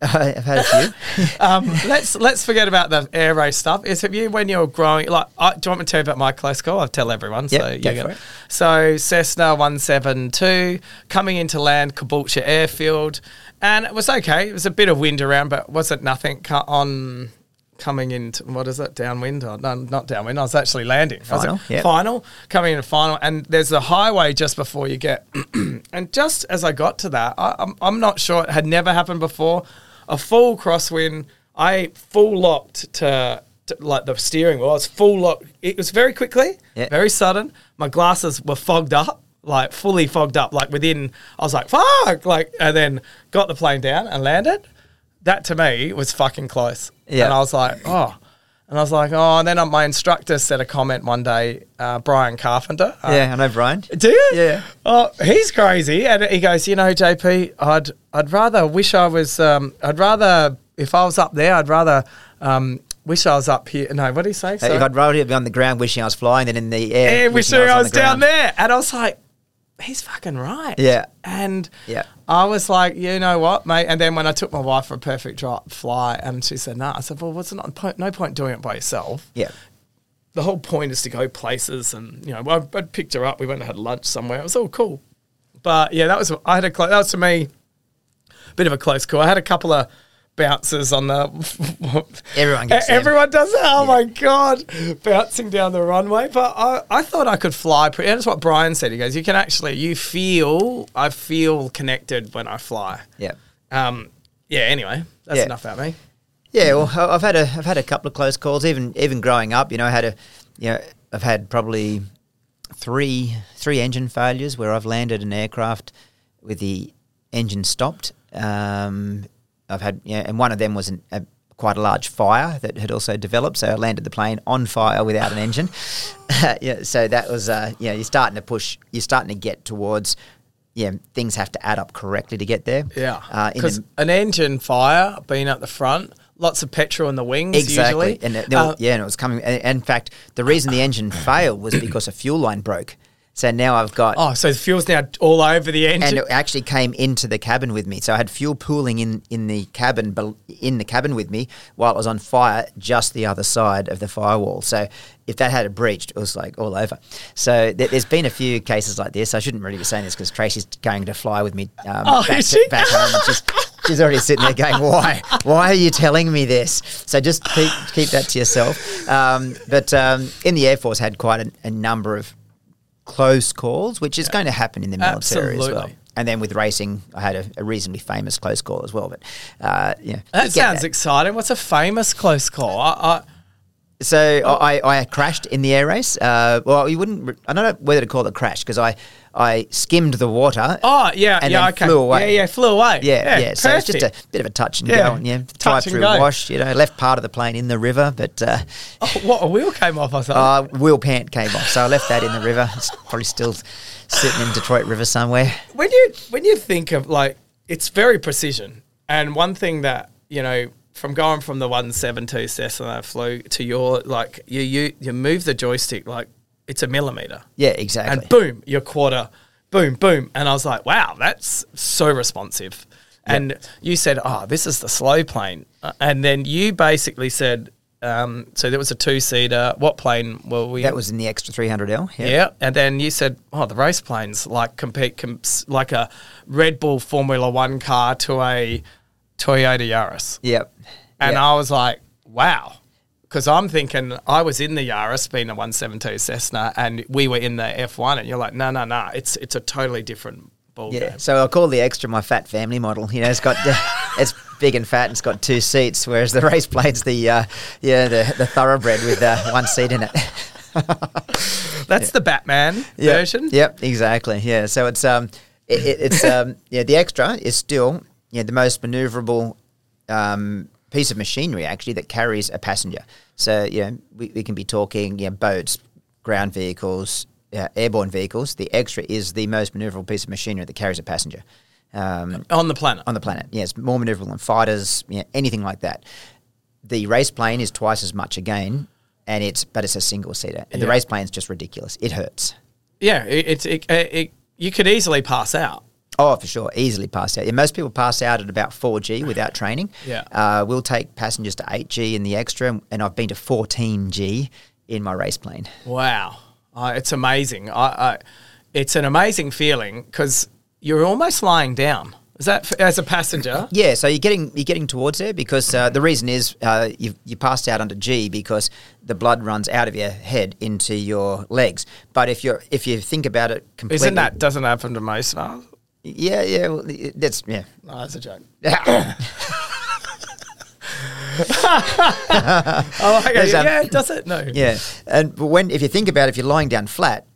I've had a few. um, let's let's forget about the air race stuff. Is it you when you're growing? Like, I, do you want me to tell you about my close call? I'll tell everyone. Yep, so go get for it. So Cessna one seven two coming into land Caboolture Airfield, and it was okay. It was a bit of wind around, but wasn't nothing on coming into what is it downwind? Oh, no, not downwind. I was actually landing. Final, yep. final coming into final, and there's a highway just before you get. and just as I got to that, I, I'm I'm not sure it had never happened before. A full crosswind. I full locked to, to like the steering wheel. I was full lock. It was very quickly, Yeah. very sudden. My glasses were fogged up, like fully fogged up. Like within, I was like, "Fuck!" Like, and then got the plane down and landed. That to me was fucking close. Yeah. And I was like, "Oh." And I was like, oh, and then uh, my instructor said a comment one day, uh, Brian Carpenter. Uh, yeah, I know Brian. do you? Yeah. Oh, he's crazy, and he goes, you know, JP, I'd I'd rather wish I was. Um, I'd rather if I was up there, I'd rather um, wish I was up here. No, what do you say? Hey, I'd rather be on the ground wishing I was flying than in the air. yeah, wishing I on was down ground. there, and I was like, he's fucking right. Yeah. and Yeah. I was like, you know what, mate. And then when I took my wife for a perfect fly, and she said, no, I said, well, what's not point, no point doing it by yourself. Yeah. the whole point is to go places and you know well, I, I picked her up we went and had lunch somewhere it was all cool but yeah that was I had a clo- that was to me a bit of a close call I had a couple of bounces on the Everyone gets them. everyone does that oh my god bouncing down the runway but I, I thought I could fly pretty and that's what Brian said he goes you can actually you feel I feel connected when I fly Yeah. um yeah anyway that's Yeah. enough about me Yeah, well, I've had a I've had a couple of close calls. Even even growing up, you know, I had a, you know, I've had probably three three engine failures where I've landed an aircraft with the engine stopped. Um, I've had, yeah, and one of them was an, a quite a large fire that had also developed. So I landed the plane on fire without an engine. yeah, so that was, uh, you know, you're starting to push. You're starting to get towards. Yeah, things have to add up correctly to get there. Yeah, uh, because the- an engine fire being at the front, lots of petrol in the wings. Exactly, usually. and it, Uh, yeah, and it was coming. and- In fact, the reason the engine failed was because a fuel line broke. So now I've got, oh, so the fuel's now all over the engine. and it actually came into the cabin with me. So I had fuel pooling in in the cabin, in the cabin with me while it was on fire, just the other side of the firewall. So if that had breached, it was like all over. So th- there's been a few cases like this. I shouldn't really be saying this because Tracy's going to fly with me um, Oh, back, is to- back home. She's, she's already sitting there going, "Why? Why are you telling me this?" So just keep keep that to yourself. Um, but um, in the Air Force, had quite a, a number of close calls, which is going to happen in the military Absolutely. as well. and then with racing, I had a, a reasonably famous close call as well. But uh, yeah, That sounds exciting. What's a famous close call? I, I, So I, I crashed in the air race. Uh, well, you wouldn't. I don't know whether to call it a crash because I, I skimmed the water. oh yeah, And yeah, then okay. flew away. Yeah, yeah, flew away. Yeah, yeah. So it's just a bit of a touch and Yeah, go, and yeah, and through wash. You know, left part of the plane in the river, but uh, Oh, what a wheel came off or something. uh, wheel pant came off, so I left that in the river. It's probably still sitting in Detroit River somewhere. when you when you think of like it's very precision and one thing that you know from going from the 172 Cessna flew to your like you you you move the joystick like it's a millimeter Yeah, exactly. and boom your quarter boom boom and I was like wow that's so responsive and you said oh this is the slow plane Uh, and then you basically said um, so there was a two seater what plane were we that was in the extra 300L. Yeah. yeah, and then you said, "Oh, the race planes like compete com- like a Red Bull Formula One car to a Toyota Yaris," Yep. and Yeah. I was like, "Wow," because I'm thinking I was in the Yaris, being a 172 Cessna, and we were in the F1, and you're like, "No, no, no, it's it's a totally different ball Yeah, game." so I call the extra my fat family model. You know, it's got it's big and fat, and it's got two seats, whereas the race plane's the uh, yeah the the thoroughbred with uh, one seat in it. That's the Batman Yep, version. Yep, exactly. Yeah, so it's um it, it, it's um yeah the extra is still yeah the most maneuverable um piece of machinery actually that carries a passenger. So you know we, we can be talking yeah boats, ground vehicles, uh, airborne vehicles. The extra is the most maneuverable piece of machinery that carries a passenger. Um, On the planet. on the planet. Yes, more maneuverable than fighters, yeah, anything like that. The race plane is twice as much again, and it's but it's a single seater. And the race plane is just ridiculous. It hurts. yeah, it, it's it, it, it, you could easily pass out. Oh, for sure, easily pass out. Yeah, most people pass out at about four G without training. Yeah. uh, we'll take passengers to eight G in the extra, and I've been to fourteen G in my race plane. Wow, uh, it's amazing. I, I, it's an amazing feeling because you're almost lying down. Is that f- as a passenger? Yeah, so you're getting you're getting towards there because uh, the reason is uh, you you passed out under G because the blood runs out of your head into your legs. But if you're if you think about it completely, Isn't that doesn't happen to most of us? Yeah, yeah, well, that's yeah. No, that's a joke. yeah, Oh, okay. There's, um, yeah, does it? No. Yeah, and but when if you think about it, if you're lying down flat,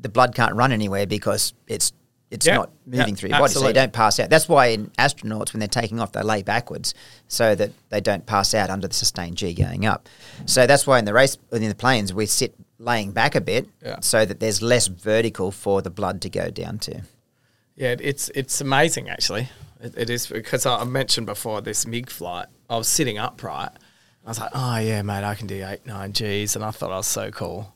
the blood can't run anywhere because it's it's not moving through your body, so you don't pass out. That's why in astronauts, when they're taking off, they lay backwards so that they don't pass out under the sustained G going up. So that's why in the race, in the planes, we sit laying back a bit Yeah. so that there's less vertical for the blood to go down to. Yeah, it's it's amazing actually. It, it is because I mentioned before this MiG flight. I was sitting upright. I was like, oh yeah, mate, I can do eight nine Gs, and I thought I was so cool.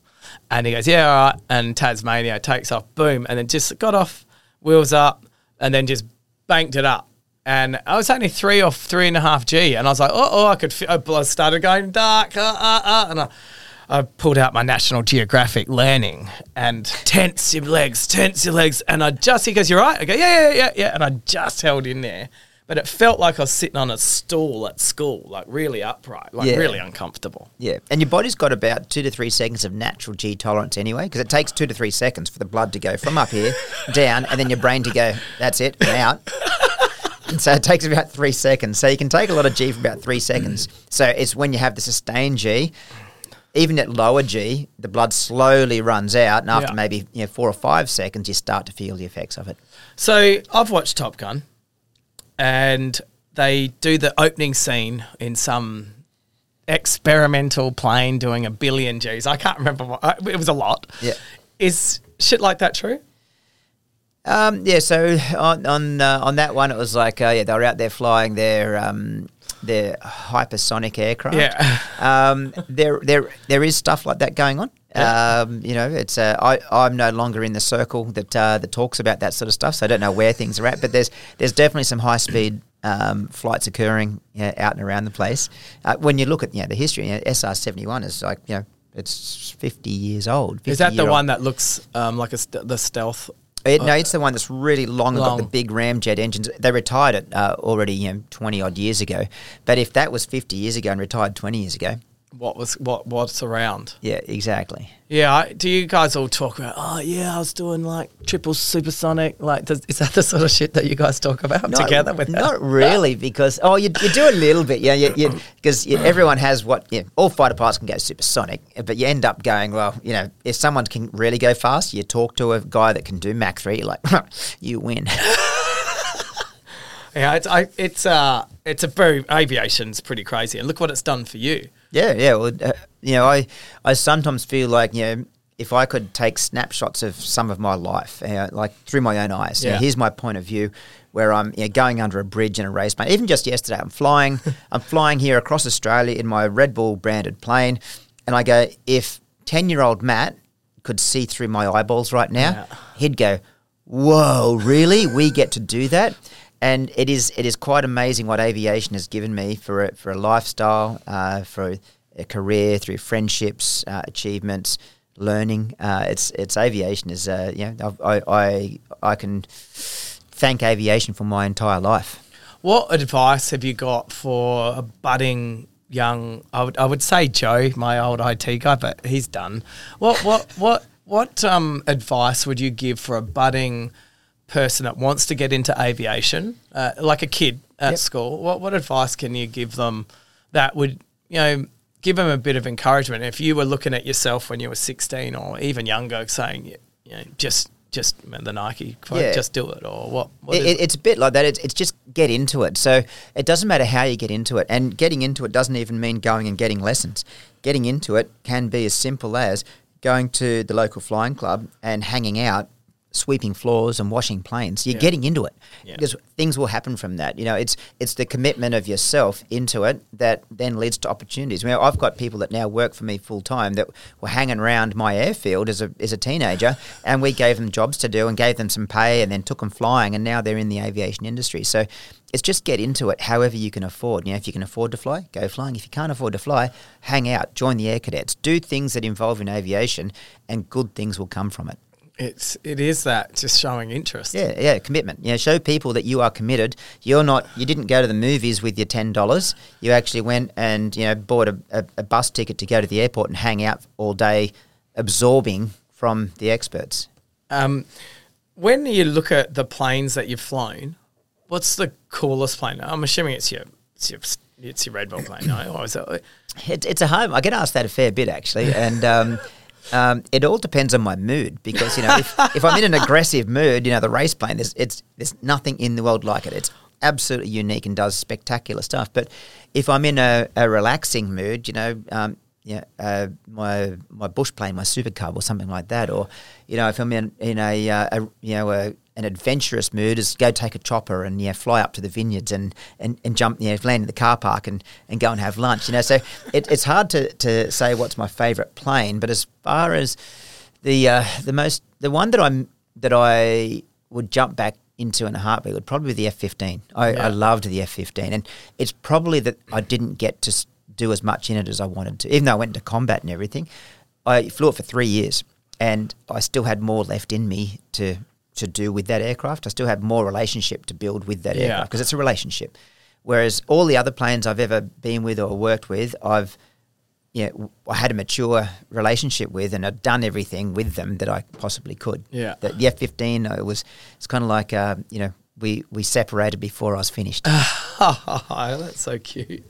And he goes, yeah, all right. And Tasmania takes off, boom, and then just got off, wheels up, and then just banked it up. And I was only three or three and a half G, and I was like, oh, oh I could. Feel, I started going dark, uh, uh, uh, and I. I pulled out my National Geographic learning and tense your legs, tense your legs. And I just, he goes, You're right. I go, Yeah, yeah, yeah, yeah. And I just held in there. But it felt like I was sitting on a stool at school, like really upright, like Yeah. really uncomfortable. Yeah, and your body's got about two to three seconds of natural G tolerance anyway, because it takes two to three seconds for the blood to go from up here down, and then your brain to go, that's it, I'm out. And so it takes about three seconds. So you can take a lot of G for about three seconds. So it's when you have the sustained G, even at lower G, the blood slowly runs out, and after Yeah. maybe you know, four or five seconds, you start to feel the effects of it. So I've watched Top Gun and they do the opening scene in some experimental plane doing a billion Gs. I can't remember what, it was a lot. Yeah. Is shit like that true? Um, yeah, so on on uh, on that one, it was like uh, yeah, they were out there flying their um, their hypersonic aircraft. Yeah. um, there there there is stuff like that going on. Um, you know, it's uh, I I'm no longer in the circle that uh, that talks about that sort of stuff, so I don't know where things are at. But there's there's definitely some high speed. Um, flights occurring yeah, out and around the place. Uh, when you look at you know, the history, you know, SR seventy one is like you know it's fifty years old. 50 Is that the old. one that looks um, like a st- the stealth? It, no, it's the one that's really long and got the big ramjet engines. They retired it uh, already, you know, twenty odd years ago. But if that was fifty years ago and retired twenty years ago, what was what what's around. Yeah, exactly. Yeah, I, do you guys all talk about? Oh, yeah, I was doing like triple supersonic. Like, does, is that the sort of shit that you guys talk about Not- together with? Not really, because oh, you, you do a little bit, yeah, you, because everyone has what, yeah, all fighter pilots can go supersonic, but you end up going, well, you know, if someone can really go fast, you talk to a guy that can do Mach three, you're like, you win. Yeah, it's I, it's uh it's a very aviation's pretty crazy, and look what it's done for you. Yeah, yeah. Well, uh, you know, I I sometimes feel like you know if I could take snapshots of some of my life, uh, like through my own eyes. you know, Yeah. here's my point of view, where I'm you know, going under a bridge in a race plane. Even just yesterday, I'm flying. I'm flying here across Australia in my Red Bull branded plane, and I go, if ten year old Matt could see through my eyeballs right now, Yeah. he'd go, "Whoa, really? We get to do that." And it is it is quite amazing what aviation has given me for a, for a lifestyle, uh, for a career, through friendships, uh, achievements, learning. Uh, it's it's aviation is uh, you know I, I I can thank aviation for my entire life. What advice have you got for a budding young? I would I would say Joe, my old IT guy, but he's done. What what what what um, advice would you give for a budding person that wants to get into aviation, uh, like a kid at Yep. school? What what advice can you give them that would you know? Give them a bit of encouragement. If you were looking at yourself when you were sixteen or even younger, saying, you know, just just the Nike quote, Yeah. just do it, or what? what It, it, it's a bit like that. It's, it's just get into it. So it doesn't matter how you get into it. And getting into it doesn't even mean going and getting lessons. Getting into it can be as simple as going to the local flying club and hanging out, sweeping floors and washing planes. You're Yeah. getting into it Yeah. because things will happen from that. You know, it's it's the commitment of yourself into it that then leads to opportunities. I mean, I've got people that now work for me full time that were hanging around my airfield as a as a teenager, and we gave them jobs to do and gave them some pay, and then took them flying, and now they're in the aviation industry. So. It's just get into it however you can afford. You know, if you can afford to fly, go flying. If you can't afford to fly, hang out, join the air cadets, do things that involve in aviation, and good things will come from it. It's it is that just showing interest. Yeah, yeah, commitment. Yeah, show people that you are committed. You're not. You didn't go to the movies with your ten dollars. You actually went and you know bought a, a, a bus ticket to go to the airport and hang out all day, absorbing from the experts. Um, when you look at the planes that you've flown, what's the coolest plane? I'm assuming it's your it's your it's your Red Bull plane, no? Or is it, It, it's a home. I get asked that a fair bit actually, and um, um, it all depends on my mood because you know if, if I'm in an aggressive mood, you know the race plane, there's it's there's nothing in the world like it. It's absolutely unique and does spectacular stuff. But if I'm in a, a relaxing mood, you know. Um, yeah, uh, my my bush plane, my super cub, or something like that, or you know, if I'm in in a, uh, a you know a, an adventurous mood, is go take a chopper and yeah, fly up to the vineyards and, and, and jump, know, land in the car park and, and go and have lunch. You know, so it, it's hard to, to say what's my favourite plane, but as far as the uh, the most the one that I'm that I would jump back into in a heartbeat would probably be the F fifteen. I, Yeah. I loved the F fifteen, and it's probably that I didn't get to do as much in it as I wanted to, even though I went into combat and everything. I flew it for three years, and I still had more left in me to to do with that aircraft. I still have more relationship to build with that Yeah. aircraft because it's a relationship. Whereas all the other planes I've ever been with or worked with, I've yeah, I had a mature relationship with, and I'd done everything with them that I possibly could. Yeah. The, the F fifteen, it was it's kind of like uh, you know we we separated before I was finished. that's so cute.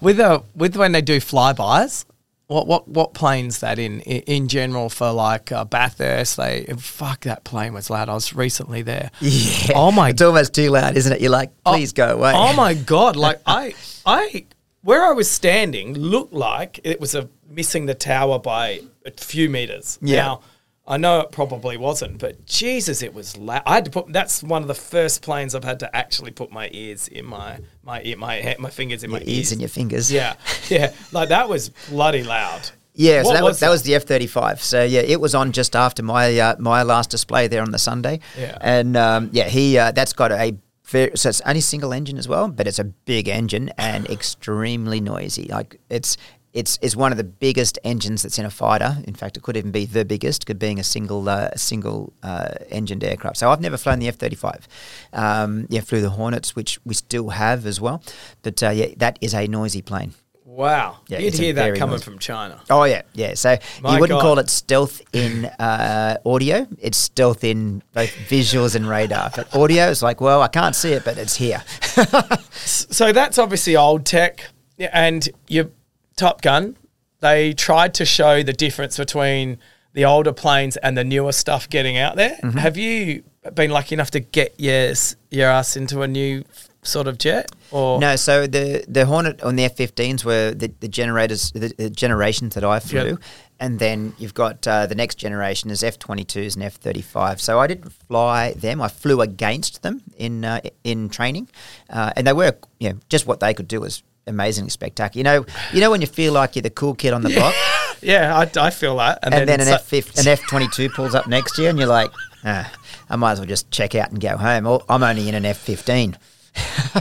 With a with when they do flybys, what what what planes that in in, in general for like uh, Bathurst? They fuck that plane was loud. I was recently there. yeah. Oh my god. It's almost too loud, isn't it? You're like, please go away. Oh my god! Like I, I, where I was standing looked like it was a missing the tower by a few meters. Yeah. Now, I know it probably wasn't, but Jesus, it was loud. I had to put. That's one of the first planes I've had to actually put my ears in my my ear, my my fingers in my Your ears and your fingers. Yeah, yeah. Like that was bloody loud. Yeah, so What that was, that that? was the F thirty five. So yeah, it was on just after my uh, my last display there on the Sunday. Yeah. and um, yeah, he uh, that's got a very, so it's only single engine as well, but it's a big engine and extremely noisy. Like it's it's it's one of the biggest engines that's in a fighter. In fact, it could even be the biggest, could being a single uh, single uh, engined aircraft. So I've never flown the F thirty five. Um, yeah, flew the Hornets, which we still have as well. But uh, yeah, that is a noisy plane. Wow. Yeah, You'd hear that coming noisy- from China. Oh yeah, yeah. So My you wouldn't God. call it stealth in uh, audio. It's stealth in both visuals and radar. But audio is like, well, I can't see it, but it's here. So that's obviously old tech. And your Top Gun, they tried to show the difference between the older planes and the newer stuff getting out there. Mm-hmm. Have you been lucky enough to get your, your ass into a new sort of jet? Or No, so the the Hornet on the F-15s were the, the generators, the, the generations that I flew, Yep. and then you've got uh, the next generation is F-22s and F-35. So I didn't fly them; I flew against them in uh, in training, uh, and they were you know just what they could do was amazingly spectacular. You know, you know when you feel like you're the cool kid on the block, Yeah, I, I feel that. and then, an so- F an F twenty two pulls up next year, and you're like, ah, I might as well just check out and go home. Or I'm only in an F fifteen.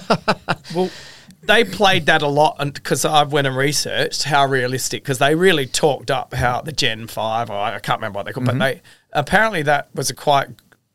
Well, they played that a lot because I went and researched how realistic because they really talked up how the Gen Five or I can't remember what they called, Mm-hmm. but they apparently that was a quite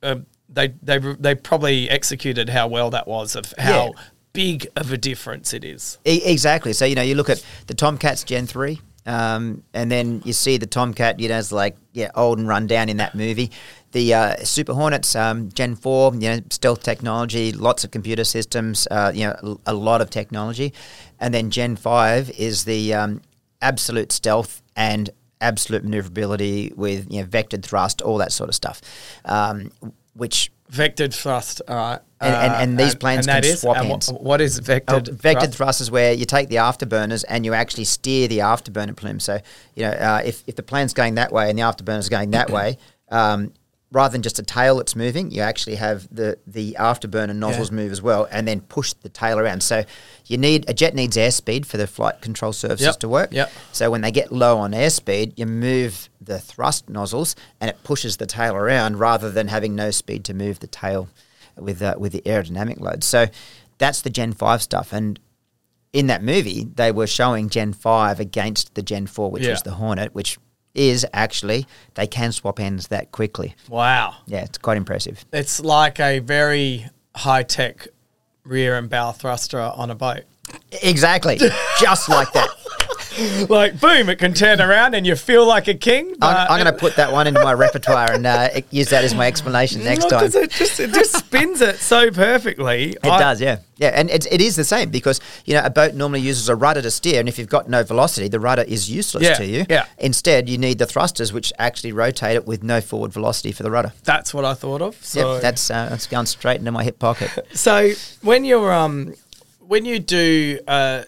uh, they they they probably executed how well that was of how Yeah. Big of a difference it is. E- exactly. So you know, you look at the Tomcats Gen three, um, and then you see the Tomcat, you know, it's like yeah, old and run down in that movie. The uh, Super Hornets um, Gen four, you know, stealth technology, lots of computer systems, uh, you know, a lot of technology, and then Gen five is the um, absolute stealth and absolute maneuverability with you know vectored thrust, all that sort of stuff, um, which Vectored thrust, right. And- and- and these planes that can is- swap and ends. what is Oh, vectored? vectored thrust? thrust is where you take the afterburners and you actually steer the afterburner plume. So, you know, uh, if, if the plane's going that way and the afterburner's going that way, um, rather than just a tail that's moving, you actually have the, the afterburner nozzles move as well and then push the tail around. So you need, a jet needs airspeed for the flight control surfaces Yep, to work. yep. So when they get low on airspeed, you move the thrust nozzles and it pushes the tail around rather than having no speed to move the tail with uh, with the aerodynamic load. So that's the Gen 5 stuff. And in that movie, they were showing Gen 5 against the Gen 4, which Yeah. was the Hornet, which is actually, they can swap ends that quickly. Wow. Yeah, it's quite impressive. It's like a very high tech rear and bow thruster on a boat. Exactly. Just like that. like boom, it can turn around and you feel like a king. I'm, I'm going to put that one into my repertoire and uh, use that as my explanation next Not time. It just, it just spins it so perfectly. It does, yeah, yeah, and it's, it is the same because you know a boat normally uses a rudder to steer, and if you've got no velocity, the rudder is useless Yeah, to you. yeah. Instead, you need the thrusters, which actually rotate it with no forward velocity for the rudder. That's what I thought of. So, yep, that's uh, that's gone straight into my hip pocket. so when you're um when you do uh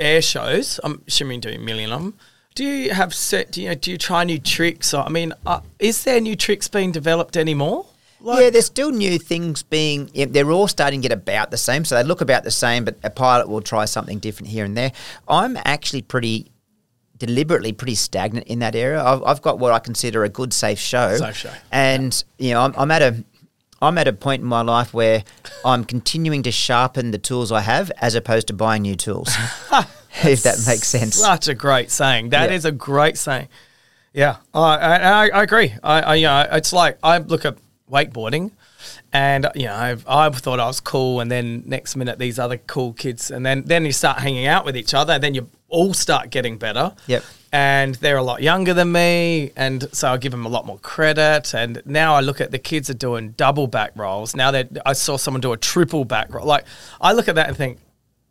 air shows, I'm assuming you do a million of them. Do you have set? Do you know do you try new tricks? I mean, uh, is there new tricks being developed anymore? Like, yeah, there's still new things being. Yeah, they're all starting to get about the same, so they look about the same, but a pilot will try something different here and there. I'm actually pretty deliberately pretty stagnant in that area. I've, I've got what I consider a good safe show. Safe show. and you know, I'm, I'm at a. I'm at a point in my life where I'm continuing to sharpen the tools I have as opposed to buying new tools. Ah, if that makes sense. Such a great saying. That is Yeah. a great saying. Yeah, I, I, I- I agree. I, I, you know, it's like I look at wakeboarding, and you know, I've, I thought I was cool, and then next minute these other cool kids, and then then you start hanging out with each other, and then you all start getting better. Yep. And they're a lot younger than me, and so I give them a lot more credit. And now I look at the kids are doing double back rolls. Now that I saw someone do a triple back roll, like I look at that and think,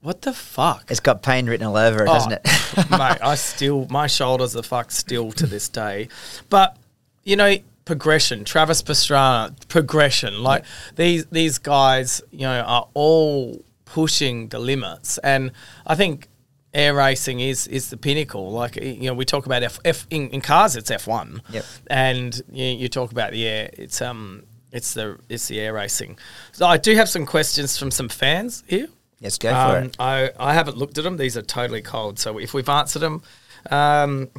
what the fuck? It's got pain written all over it, oh, doesn't it? mate, I still my shoulders are fucked still to this day. But you know, progression. Travis Pastrana, progression. Like these these guys, you know, are all pushing the limits, and I think air racing is is the pinnacle. Like you know, we talk about F, F in, in cars, it's F one. Yep. And you, you talk about the air, it's um. It's the it's the air racing. So I do have some questions from some fans here. Let's go for Um, it. I, I haven't looked at them. These are totally cold. So if we've answered them, um,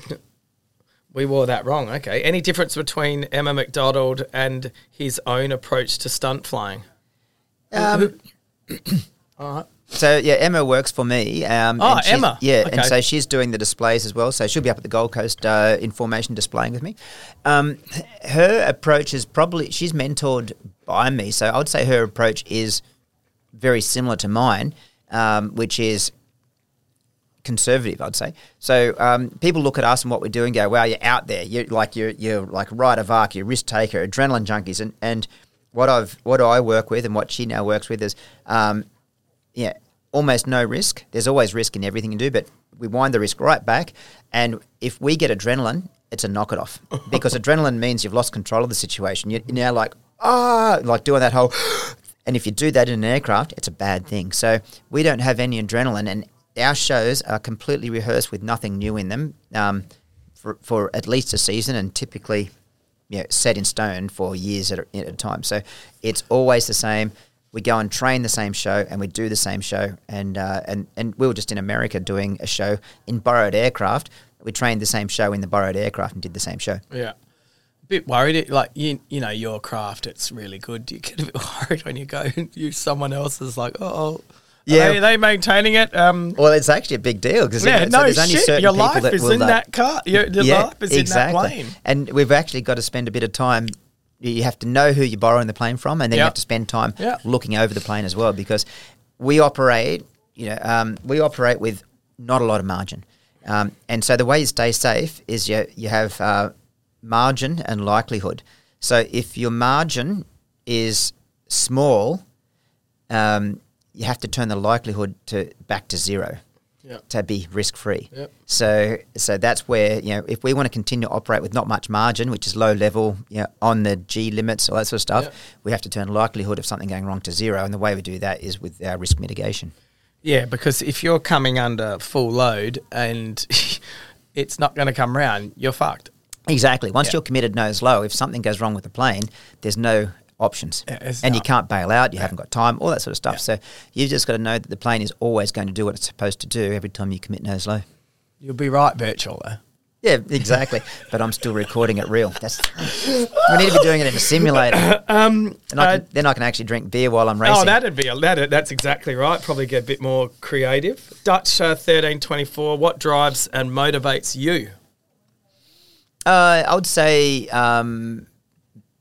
we wore that wrong. Okay. Any difference between Emma McDonald and his own approach to stunt flying? Um, So yeah, Emma works for me. Um, Oh, and Emma. Yeah, Okay. and so she's doing the displays as well. So she'll be up at the Gold Coast uh, information displaying with me. Um, her approach is probably she's mentored by me, so I would say her approach is very similar to mine, um, which is conservative, I'd say. So um, people look at us and what we're doing, go, "Wow, you're out there. You're like you're you're like Ryder Vark, you're risk taker, adrenaline junkies." And and what I've what I work with and what she now works with is, um, yeah, almost no risk. There's always risk in everything you do, but we wind the risk right back. And if we get adrenaline, it's a knock it off because adrenaline means you've lost control of the situation. You're now like ah, like doing that whole. And if you do that in an aircraft, it's a bad thing. So we don't have any adrenaline, and our shows are completely rehearsed with nothing new in them um, for, for at least a season, and typically you know, set in stone for years at a, at a time. So it's always the same. We go and train the same show, and we do the same show. And uh, and and we were just in America doing a show in borrowed aircraft. We trained the same show in the borrowed aircraft and did the same show. Yeah. A bit worried. Like, you, you know, your craft, it's really good. You get a bit worried when you go and use someone else's, like, oh, Yeah. yeah. Are they maintaining it? Um, Well, it's actually a big deal because yeah, no there's shit. certain Your life that is in uh, that car. Your, your life is in that plane. And we've actually got to spend a bit of time. You have to know who you're borrowing the plane from, and then you have to spend time Yep. looking over the plane as well because we operate. You know, um, we operate with not a lot of margin, um, and so the way you stay safe is you you have uh, margin and likelihood. So if your margin is small, um, you have to turn the likelihood to back to zero Yeah. to be risk free. Yep. So so that's where you know if we want to continue to operate with not much margin, which is low level, you know, on the G limits, all that sort of stuff, Yep. we have to turn likelihood of something going wrong to zero, and the way we do that is with our risk mitigation. Yeah, because if you're coming under full load and it's not going to come round, you're fucked. Exactly. Once Yeah. you're committed nose low, if something goes wrong with the plane, there's no options. It's and you can't bail out, you haven't got time, all that sort of stuff. So you've just got to know that the plane is always going to do what it's supposed to do every time you commit nose low. You'll be right, virtual though. Yeah, exactly. but I'm still recording it real. That's we need to be doing it in a simulator. Um, and I can, uh, then I can actually drink beer while I'm racing. Oh, that'd be a, that. That's exactly right. Probably get a bit more creative. Dutch uh, thirteen twenty four. What drives and motivates you? Uh, I would say um,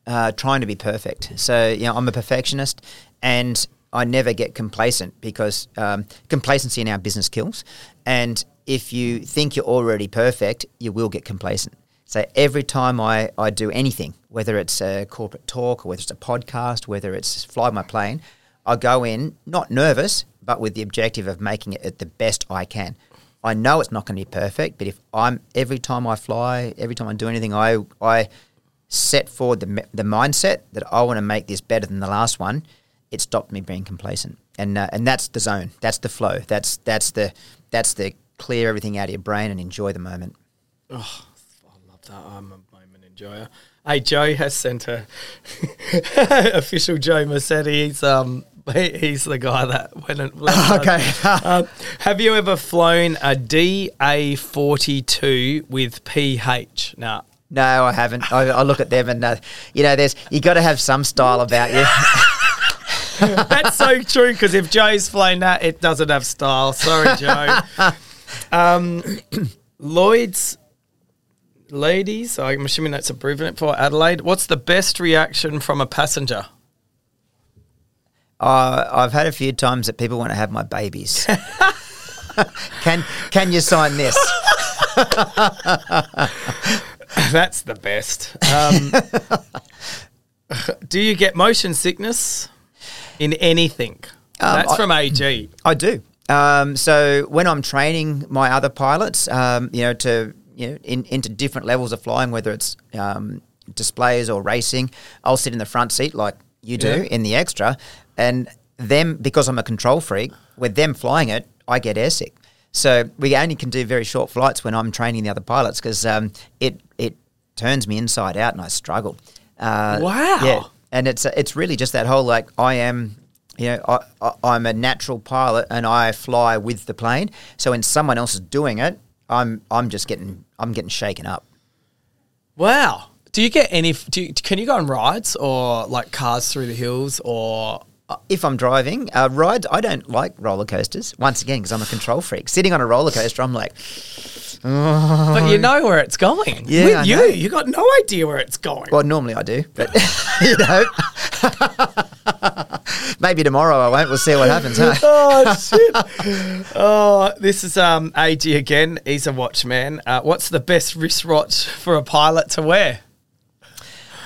uh, trying to be perfect. So, you know, I'm a perfectionist and I never get complacent because um, complacency in our business kills. And if you think you're already perfect, you will get complacent. So every time I, I do anything, whether it's a corporate talk or whether it's a podcast, whether it's fly my plane, I go in not nervous, but with the objective of making it the best I can. I know it's not going to be perfect, but if I'm every time I fly, every time I do anything, I I set forward the the mindset that I want to make this better than the last one. It stopped me being complacent, and uh, and that's the zone, that's the flow, that's that's the that's the clear everything out of your brain and enjoy the moment. Oh, I love that. I'm a moment enjoyer. Hey, Joe has sent a official Joe Massetti. He's um he, he's the guy that went and Okay. um, have you ever flown a DA forty two with PH? Now, No, I haven't. I, I look at them and uh, you know, there's you got to have some style about you. that's so true because if Joe's flown that, it doesn't have style. Sorry, Joe. um, Lloyd's ladies. I'm assuming that's approving it for Adelaide. What's the best reaction from a passenger? Uh, I've had a few times that people want to have my babies. can can you sign this? That's the best. Um, do you get motion sickness in anything? That's I- from AG. I do. Um, so when I'm training my other pilots, um, you know, to you know, in, into different levels of flying, whether it's um, displays or racing, I'll sit in the front seat like you do Yeah. in the extra, and them because I'm a control freak. With them flying it, I get airsick. So we only can do very short flights when I'm training the other pilots because um, it turns me inside out and I struggle. Uh, Wow. Yeah, and it's it's really just that whole like I am you know I, I, I'm a natural pilot and I fly with the plane so when someone else is doing it I'm I'm just getting I'm getting shaken up Wow. Do you get any? Do you, can you go on rides or like cars through the hills or? if I'm driving uh, rides I don't like roller coasters once again because I'm a control freak sitting on a roller coaster I'm like But you know where it's going. Yeah, With I you, know. you got no idea where it's going. well normally I do but you know Maybe tomorrow I won't. We'll see what happens. Huh? oh shit! Oh, this is um AG again. He's a watchman. Uh, what's the best wristwatch for a pilot to wear?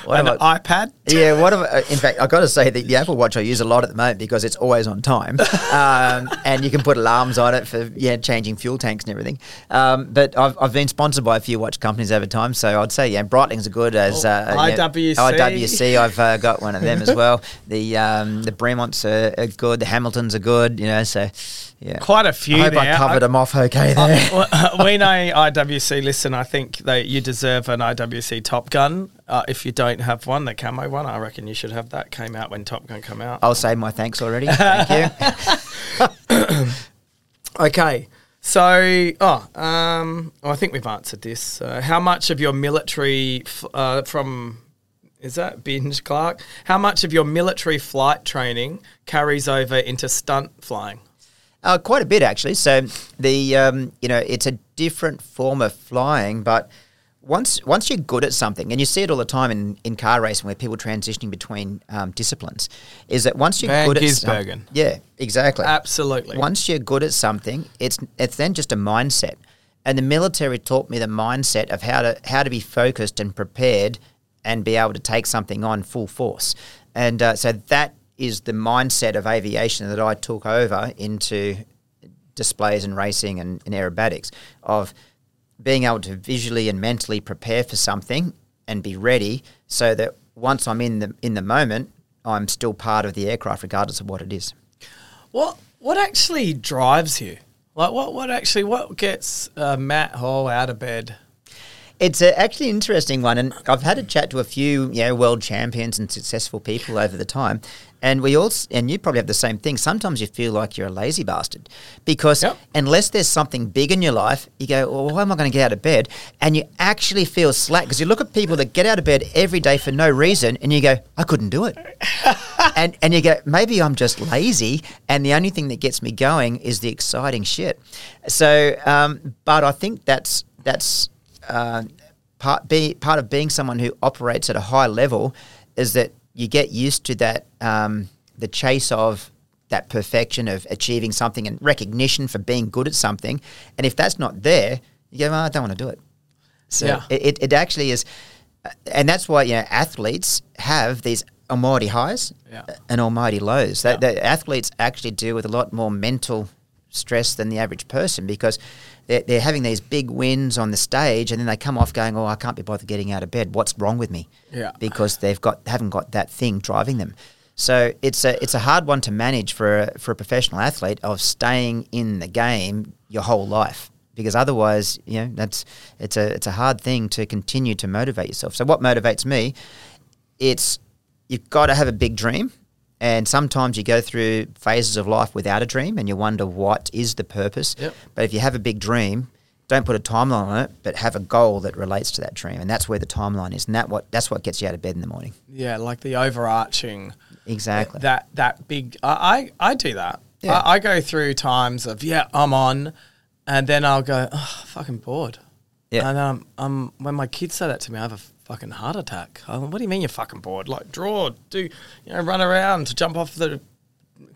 What An have I- iPad. Yeah, what? I- in fact, I've got to say that the Apple Watch I use a lot at the moment because it's always on time, um, and you can put alarms on it for yeah changing fuel tanks and everything. Um, but I've, I've been sponsored by a few watch companies over time, so I'd say yeah, Breitling's are good as Oh, uh, yeah, IWC. IWC, I've uh, got one of them as well. The um, the Bremonts are, are good. The Hamiltons are good. You know, so yeah. Quite a few I hope I covered I- them off okay there. Well, we know IWC. Listen, I think that you deserve an IWC Top Gun. Uh, if you don't have one, the camo one, I reckon you should have that. Came out when Top Gun came out. I'll say my thanks already. Thank you. Okay. So, oh, um, well, I think we've answered this. Uh, how much of your military, f- uh, from, is that Binge Clark? How much of your military flight training carries over into stunt flying? Uh, quite a bit actually. So the um, you know it's a different form of flying, but once once you're good at something, and you see it all the time in, in car racing where people transitioning between um, disciplines, is that once you're Van good at some- Gisbergen. yeah, exactly. Absolutely. Once you're good at something, it's it's then just a mindset. And the military taught me the mindset of how to how to be focused and prepared and be able to take something on full force. And uh, so that is the mindset of aviation that I took over into displays and racing and, and aerobatics of being able to visually and mentally prepare for something and be ready so that once I'm in the in the moment, I'm still part of the aircraft regardless of what it is. What what actually drives you? Like what what actually what gets uh, Matt Hall out of bed? It's a, actually an interesting one, and I've had a chat to a few, you know, world champions and successful people over the time, and we all, and you probably have the same thing. Sometimes you feel like you're a lazy bastard because Yep. unless there's something big in your life, you go, well, why am I going to get out of bed? And you actually feel slack because you look at people that get out of bed every day for no reason, and you go, I couldn't do it. and and you go, maybe I'm just lazy, and the only thing that gets me going is the exciting shit. So, um, but I think that's that's uh, part be part of being someone who operates at a high level is that you get used to that um, the chase of that perfection of achieving something and recognition for being good at something, and if that's not there, you go, "Oh, I don't want to do it. So Yeah. it, it, actually is, uh, and that's why you know athletes have these almighty highs Yeah. and almighty lows. That Yeah. athletes actually deal with a lot more mental stress than the average person because they're, they're having these big wins on the stage and then they come off going, "Oh, I can't be bothered getting out of bed. What's wrong with me?" Yeah. because they've got haven't got that thing driving them. So it's a it's a hard one to manage for a, for a professional athlete of staying in the game your whole life because otherwise you know that's it's a it's a hard thing to continue to motivate yourself. So what motivates me? It's you've got to have a big dream. And sometimes you go through phases of life without a dream and you wonder what is the purpose. Yep. But if you have a big dream, don't put a timeline on it, but have a goal that relates to that dream. And that's where the timeline is. And that what that's what gets you out of bed in the morning. Yeah, like the overarching Exactly. that that big. I I, I do that. Yeah. I, I go through times of yeah, I'm on, and then I'll go, oh, fucking bored. Yeah. And um, um, when my kids say that to me, I have a fucking heart attack. What do you mean you're fucking bored? Like draw, do you know, run around, jump off the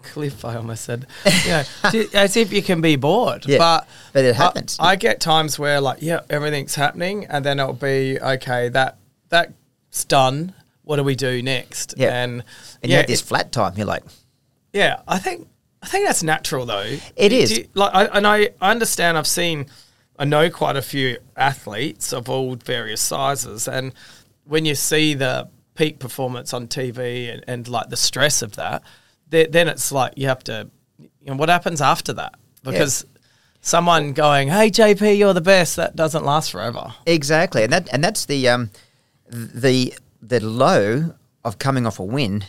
cliff. I almost said, you know, as if you can be bored. Yeah, But but it happens. I, get times where like yeah, everything's happening, and then it'll be okay. That that's done. What do we do next? Yeah. And, and you yeah, have this it- flat time. You're like, yeah, I think I think that's natural though. It is. you- like, I, and I, I understand. I've seen, I know quite a few athletes of all various sizes, and when you see the peak performance on TV and, and like the stress of that, th- then it's like you have to, you know, what happens after that? Because someone going, "Hey JP, you're the best," that doesn't last forever. Exactly, and that and that's the um, the the low of coming off a win.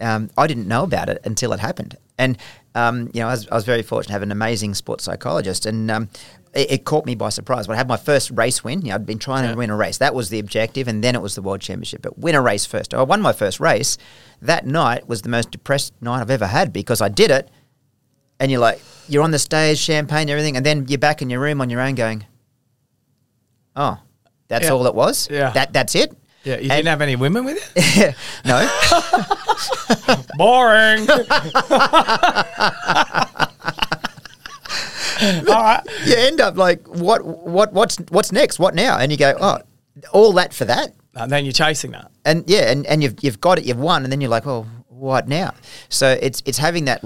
Um, I didn't know about it until it happened, and um, you know I was, I was very fortunate to have an amazing sports psychologist, and um, it, it caught me by surprise. But I had my first race win, you know, I'd been trying Yeah. to win a race. That was the objective, and then it was the world championship. But win a race first. I won my first race. That night was the most depressed night I've ever had because I did it, and you're like, you're on the stage, champagne, everything, and then you're back in your room on your own, going, "Oh, that's Yeah. all it was. Yeah. that that's it." Yeah, you And- didn't have any women with you? no, Boring. All right. you end up like, what, what, what's, what's next? What now? And you go, oh, all that for that. And then you're chasing that. and yeah, and, and you've you've got it, you've won, and then you're like, well, what now? So it's it's having that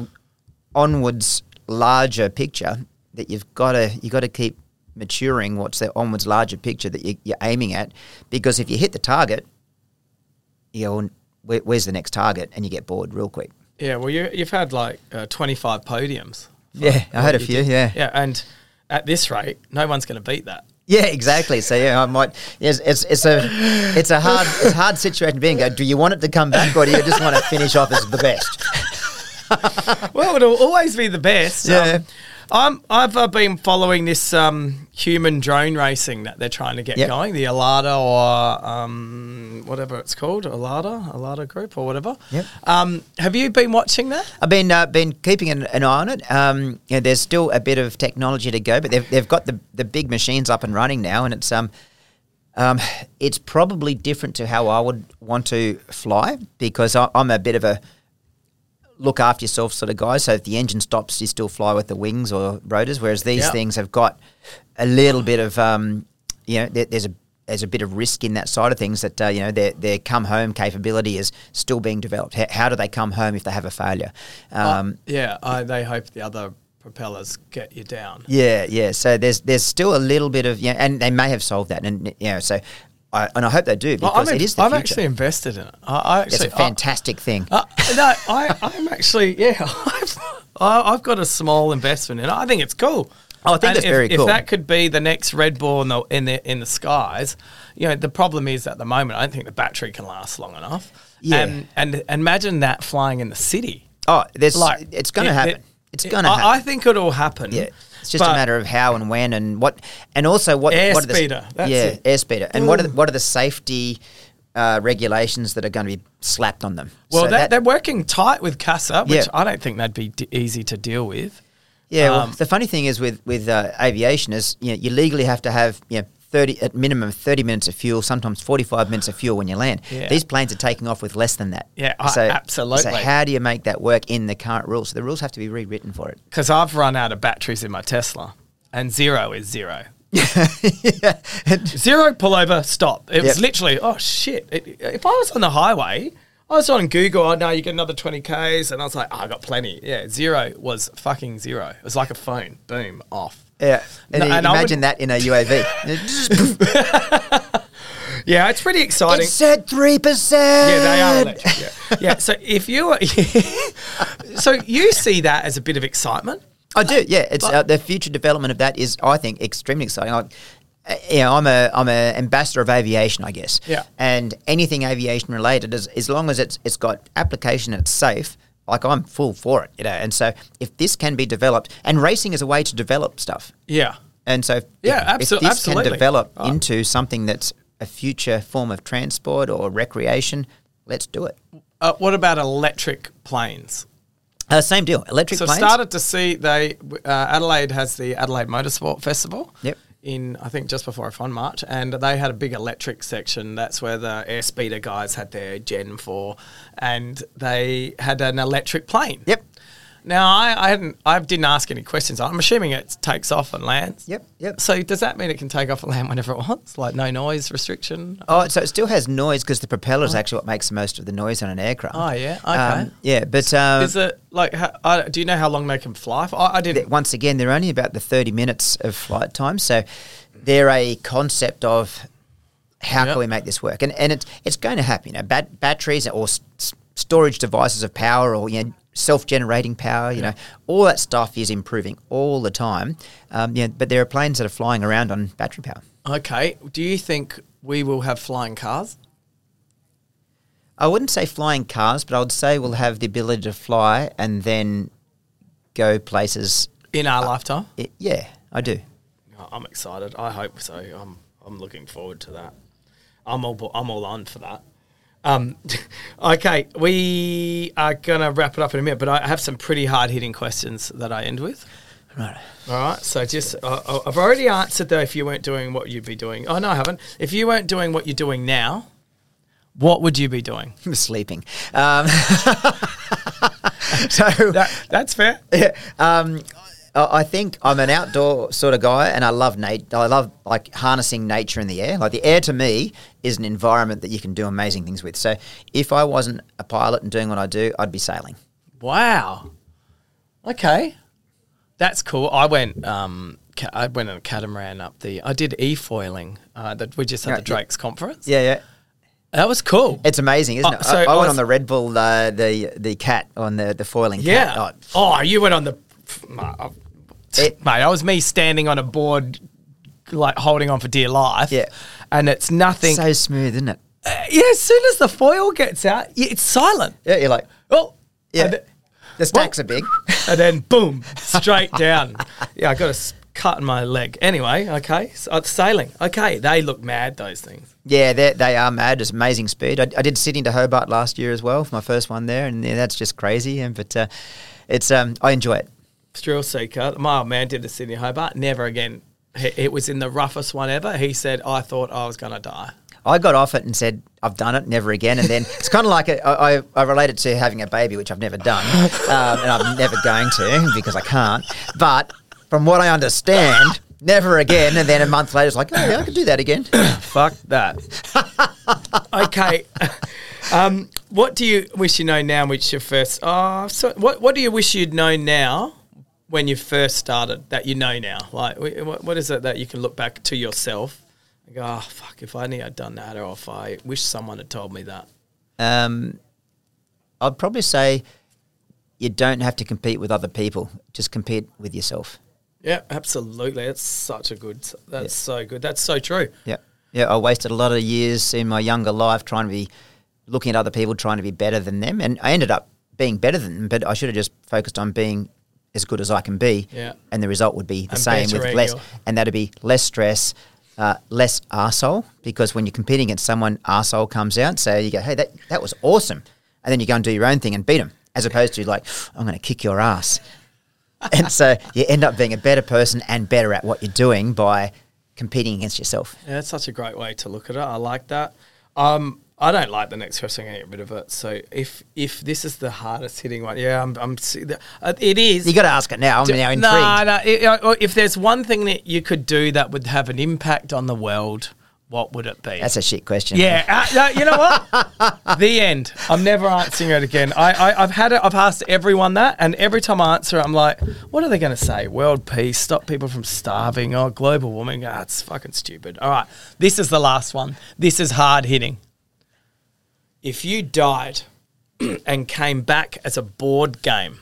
onwards larger picture that you've got to you got to keep maturing. What's the onwards larger picture that you, you're aiming at? Because if you hit the target, you go, Where, where's the next target? And you get bored real quick. Yeah, well, you, you've had like uh, 25 podiums. For Yeah, I what had a few, did. yeah. Yeah, and at this rate, no one's going to beat that. Yeah, exactly. So yeah, I might. Yes, it's it's a it's a hard it's a hard situation to be in. Go, do you want it to come back, or do you just want to finish off as the best? Well, it'll always be the best. Yeah. Um, I'm, I've uh, been following this um, human drone racing that they're trying to get Yep. going, the Alauda or um, whatever it's called, Alauda, Alauda Group or whatever. Yep. Um, have you been watching that? I've been uh, been keeping an, an eye on it. Um, you know, there's still a bit of technology to go, but they've, they've got the the big machines up and running now, and it's um, um, it's probably different to how I would want to fly because I, I'm a bit of a look after yourself sort of guys. So if the engine stops, you still fly with the wings or rotors. Whereas these Yeah. things have got a little bit of um, you know, there, there's a there's a bit of risk in that side of things that uh, you know their their come home capability is still being developed. How, how do they come home if they have a failure? Um, yeah, I, they hope the other propellers get you down. yeah, yeah. So there's there's still a little bit of yeah, and they may have solved that, and you know, so I, and I hope they do because I'm, it is the I'm future. actually invested in it. I, I it's a fantastic thing. Uh, no, I, I'm actually, yeah, I've, I- I've got a small investment in it. I think it's cool. Oh, I think And that's if, very If that could be the next Red Bull in the, in the in the skies, you know, the problem is at the moment, I don't think the battery can last long enough. Yeah. And, and, imagine that flying in the city. oh, there's Like it's going to happen. it- it's going to I, happen. I think it'll happen. Yeah, it's just a matter of how and when and what, and also what what are the Airspeeder, that's yeah, it. airspeeder, and what are the, what are the safety uh, regulations that are going to be slapped on them? Well, So that- they're working tight with CASA, which Yeah. I don't think that'd be d- easy to deal with. Yeah, well, Um, the funny thing is with with uh, aviation is you know you legally have to have you know thirty at minimum thirty minutes of fuel, sometimes forty five minutes of fuel when you land. Yeah. These planes are taking off with less than that. Yeah, I- absolutely. So how do you make that work in the current rules? So the rules have to be rewritten for it. Because I've run out of batteries in my Tesla, and zero is zero. yeah. Zero pullover, stop. It was literally, oh shit. It, if I was on the highway, I was on Google, oh no, you get another 20Ks. And I was like, oh, I got plenty. Yeah, zero was fucking zero. It was like a phone. Boom, off. Yeah, and, No, and I imagine would- that in a UAV. Yeah, it's pretty exciting. it said three percent. yeah, they are electric. Yeah. yeah. So if you are, so you see that as a bit of excitement. I do. Yeah, it's uh, the future development of that is, I think, extremely exciting. Like, uh, you know, I'm a I'm a ambassador of aviation, I guess. Yeah. And anything aviation related, as as long as it's it's got application and it's safe, like I'm full for it. You know. And so if this can be developed, and racing is a way to develop stuff. Yeah. And so, if, Yeah, if, abso- if this absolutely. can develop Oh. into something that's a future form of transport or recreation, let's do it. Uh, what about electric planes? Uh, same deal. Electric So planes. started to see they uh, Adelaide has the Adelaide Motorsport Festival. Yep. In I think just before F1 March, and they had a big electric section. That's where the airspeeder guys had their Gen 4, and they had an electric plane. Yep. Now I, I hadn't I didn't ask any questions. I'm assuming it takes off and lands. Yep, yep. So does that mean it can take off and land whenever it wants? Like no noise restriction? Oh, so it still has noise because the propeller is actually what makes most of the noise on an aircraft. Oh, yeah? Okay. Um, yeah, but um, Is it like? How, I, do you know how long they can fly? For? I, I didn't. once again, they're only about the 30 minutes of flight time. So they're a concept of how Yep. can we make this work? And, and it's, it's going to happen. You know, bat- batteries or s- storage devices of power or, you know, self-generating power, you know, all that stuff is improving all the time. Um, yeah, but there are planes that are flying around on battery power. Okay. Do you think we will have flying cars? I wouldn't say flying cars, but I would say we'll have the ability to fly and then go places. in our lifetime? I- yeah, I do. I'm excited. I hope so. I'm I'm looking forward to that. I'm all I'm all on for that. Um, okay, we are gonna wrap it up in a minute, but I have some pretty hard hitting questions that I end with. Right. All right, so just uh, I've already answered though. If you weren't doing what you'd be doing, oh no, I haven't. If you weren't doing what you're doing now, what would you be doing? sleeping. Um, so That, that's fair. Yeah, um, I I think I'm an outdoor sort of guy, and I love nat- I love like harnessing nature in the air. Like the air to me is an environment that you can do amazing things with. So if I wasn't a pilot and doing what I do, I'd be sailing. Wow. Okay. That's cool. I went. Um, ca- I went on a catamaran up the. I did e-foiling. Uh, that we just had Yeah, the Drake's conference. Yeah, yeah. That was cool. It's amazing, isn't Oh, it? so I, I went on the Red Bull, uh, the the cat on the the foiling. yeah. cat. Oh, you went on the. Mate, It- mate, I was me standing on a board, like holding on for dear life. Yeah. And it's nothing. so smooth, isn't it? yeah. As soon as the foil gets out, it's silent. Yeah, you're like, Oh. yeah. Th- The stacks are big. and then boom, straight down. Yeah, I got a cut in my leg. Anyway, okay, so it's sailing. Okay, they look mad. Those things. Yeah, they they are mad. It's amazing speed. I, I did Sydney to Hobart last year as well for my first one there, and yeah, that's just crazy. And but uh, it's um, I enjoy it. Thrill seeker. My old man did the Sydney Hobart. Never again. It was in the roughest one ever. He said, "I thought I was going to die." I got off it and said, I've done it, never again. And then it's kind of like a, I, I, I relate it to having a baby, which I've never done. Um, and I'm never going to because I can't. But from what I understand, never again. And then a month later, it's like, oh, yeah, I could do that again. Fuck that. okay. Um, what do you wish you know now? Which your first? Oh, so what? What do you wish you'd known now when you first started that you know now? Like, what, what is it that you can look back to yourself and go, "Oh fuck! If I knew I'd done that, or if I wish someone had told me that." Um, I'd probably say you don't have to compete with other people, just compete with yourself. Yeah, absolutely. That's such a good. That's so good. That's so true. Yeah. Yeah, I wasted a lot of years in my younger life trying to be looking at other people, trying to be better than them. And I ended up being better than them, but I should have just focused on being as good as I can be. Yeah. And the result would be the And same with less, your- and that'd be less stress, uh, less arsehole, because when you're competing against someone, arsehole comes out. So you go, hey, that, that was awesome. And then you go and do your own thing and beat them, as opposed to like, I'm going to kick your ass. and so you end up being a better person and better at what you're doing by competing against yourself. Yeah, that's such a great way to look at it. I like that. Um, I don't like the next question. I'm gonna get rid of it. So if if this is the hardest hitting one, yeah, I'm. I'm uh, it is. You got to ask it now. I'm now intrigued. No, no. it- if there's one thing that you could do that would have an impact on the world, what would it be? That's a shit question. yeah, uh, no, you know what? the end. I'm never answering it again. I, I, I've had it. I've asked everyone that, and every time I answer, it, I'm like, "What are they going to say? World peace, stop people from starving, or global warming? Ah, it's fucking stupid." All right, this is the last one. This is hard hitting. If you died and came back as a board game,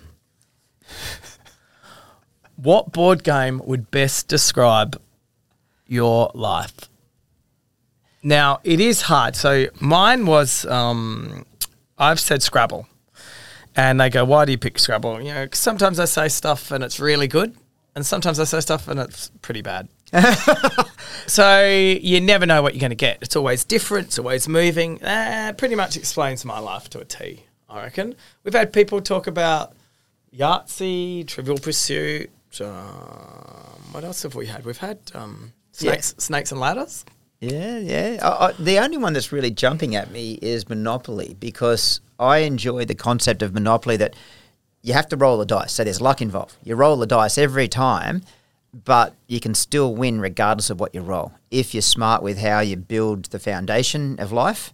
what board game would best describe your life? Now it is hard. So mine was um, I've said Scrabble, and they go, "Why do you pick Scrabble?" You know, sometimes I say stuff and it's really good, and sometimes I say stuff and it's pretty bad. so you never know what you're going to get. It's always different. It's always moving. That pretty much explains my life to a T. I reckon we've had people talk about Yahtzee, Trivial Pursuit. Um, what else have we had? We've had um, snakes, snakes and ladders. Yeah, yeah. I, I, the only one that's really jumping at me is Monopoly because I enjoy the concept of Monopoly that you have to roll the dice. So there's luck involved. You roll the dice every time, but you can still win regardless of what you roll if you're smart with how you build the foundation of life.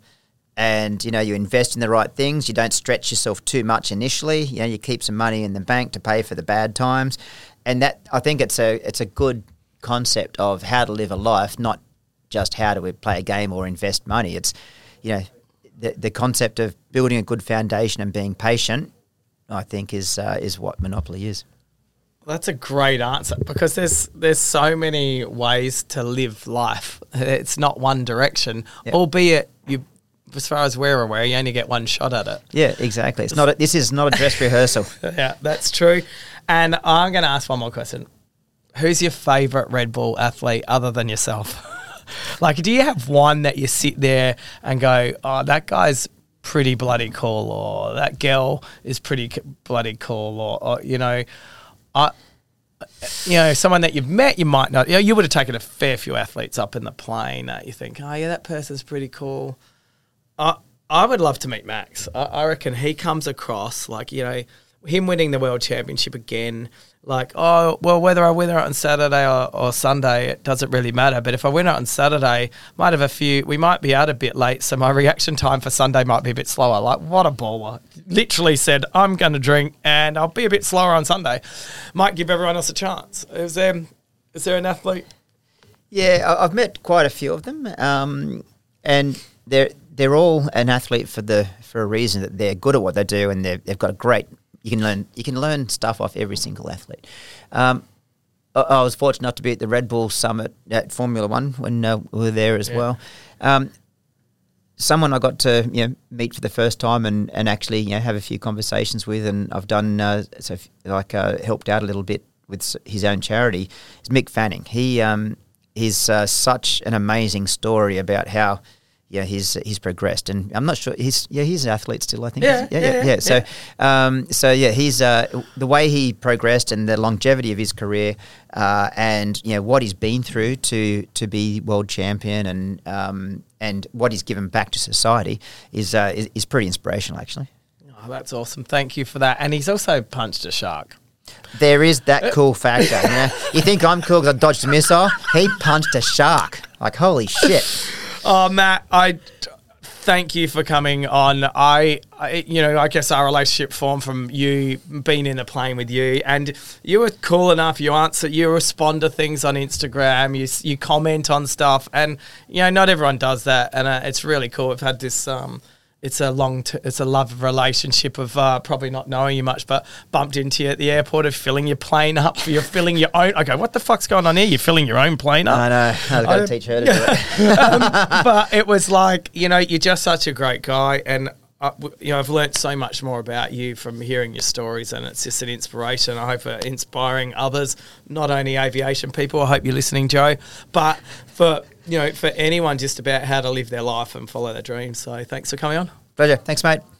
And you know you invest in the right things. You don't stretch yourself too much initially. You know you keep some money in the bank to pay for the bad times, and that I think it's a it's a good concept of how to live a life, not just how do we play a game or invest money. It's, you know, the, the concept of building a good foundation and being patient, I think, is uh, is what Monopoly is. That's a great answer because there's there's so many ways to live life. It's not one direction, Yeah. albeit you, as far as we're aware, you only get one shot at it. Yeah, exactly. It's not. A, this is not a dress rehearsal. Yeah, that's true. And I'm going to ask one more question: Who's your favourite Red Bull athlete other than yourself? like, do you have one that you sit there and go, "Oh, that guy's pretty bloody cool," or "That girl is pretty c- bloody cool," or, or you know, I. You know, someone that you've met, you might not. You, know, you would have taken a fair few athletes up in the plane that you think, oh yeah, that person's pretty cool. I I would love to meet Max. I, I reckon he comes across like you know him winning the world championship again. Like oh well, whether I win it on Saturday or, or Sunday, it doesn't really matter. But if I win it on Saturday, might have a few. We might be out a bit late, so my reaction time for Sunday might be a bit slower. Like what a baller! Literally said I'm going to drink and I'll be a bit slower on Sunday. Might give everyone else a chance. Is there is there an athlete? Yeah, I've met quite a few of them, um, and they're they're all an athlete for the for a reason that they're good at what they do, and they've got a great. You can learn you can learn stuff off every single athlete. Um, I, I was fortunate enough to be at the Red Bull Summit at Formula One when uh, we were there as Yeah. well. Um, someone I got to you know meet for the first time and, and actually you know have a few conversations with, and I've done uh, so f- like uh, helped out a little bit with s- his own charity. Is Mick Fanning. He um, he's uh, such an amazing story about how. Yeah, he's he's progressed, and I'm not sure he's yeah he's an athlete still. I think Yeah, yeah yeah, yeah, yeah. So um, so yeah, he's uh, the way he progressed and the longevity of his career, uh, and you know what he's been through to to be world champion, and um, and what he's given back to society is uh, is, is pretty inspirational, actually. Oh, that's awesome. Thank you for that. And he's also punched a shark. There is that cool factor. You, know? you think I'm cool because I dodged a missile? He punched a shark. Like holy shit! Oh, Matt, I thank you for coming on. I, I, you know, I guess our relationship formed from you being in a plane with you, and you were cool enough. You answer, you respond to things on Instagram. You you comment on stuff, and you know, not everyone does that, and uh, it's really cool. We've had this. Um, it's a long, t- it's a love relationship of uh, probably not knowing you much, but bumped into you at the airport of filling your plane up. You're filling your own. I go, what the fuck's going on here? You're filling your own plane up. I know. I've got to teach her to do it. but it was like you know you're just such a great guy and uh, w- you know I've learnt so much more about you from hearing your stories and it's just an inspiration I hope for inspiring others not only aviation people I hope you're listening Joe but for you know for anyone just about how to live their life and follow their dreams so thanks for coming on Pleasure. Thanks, mate.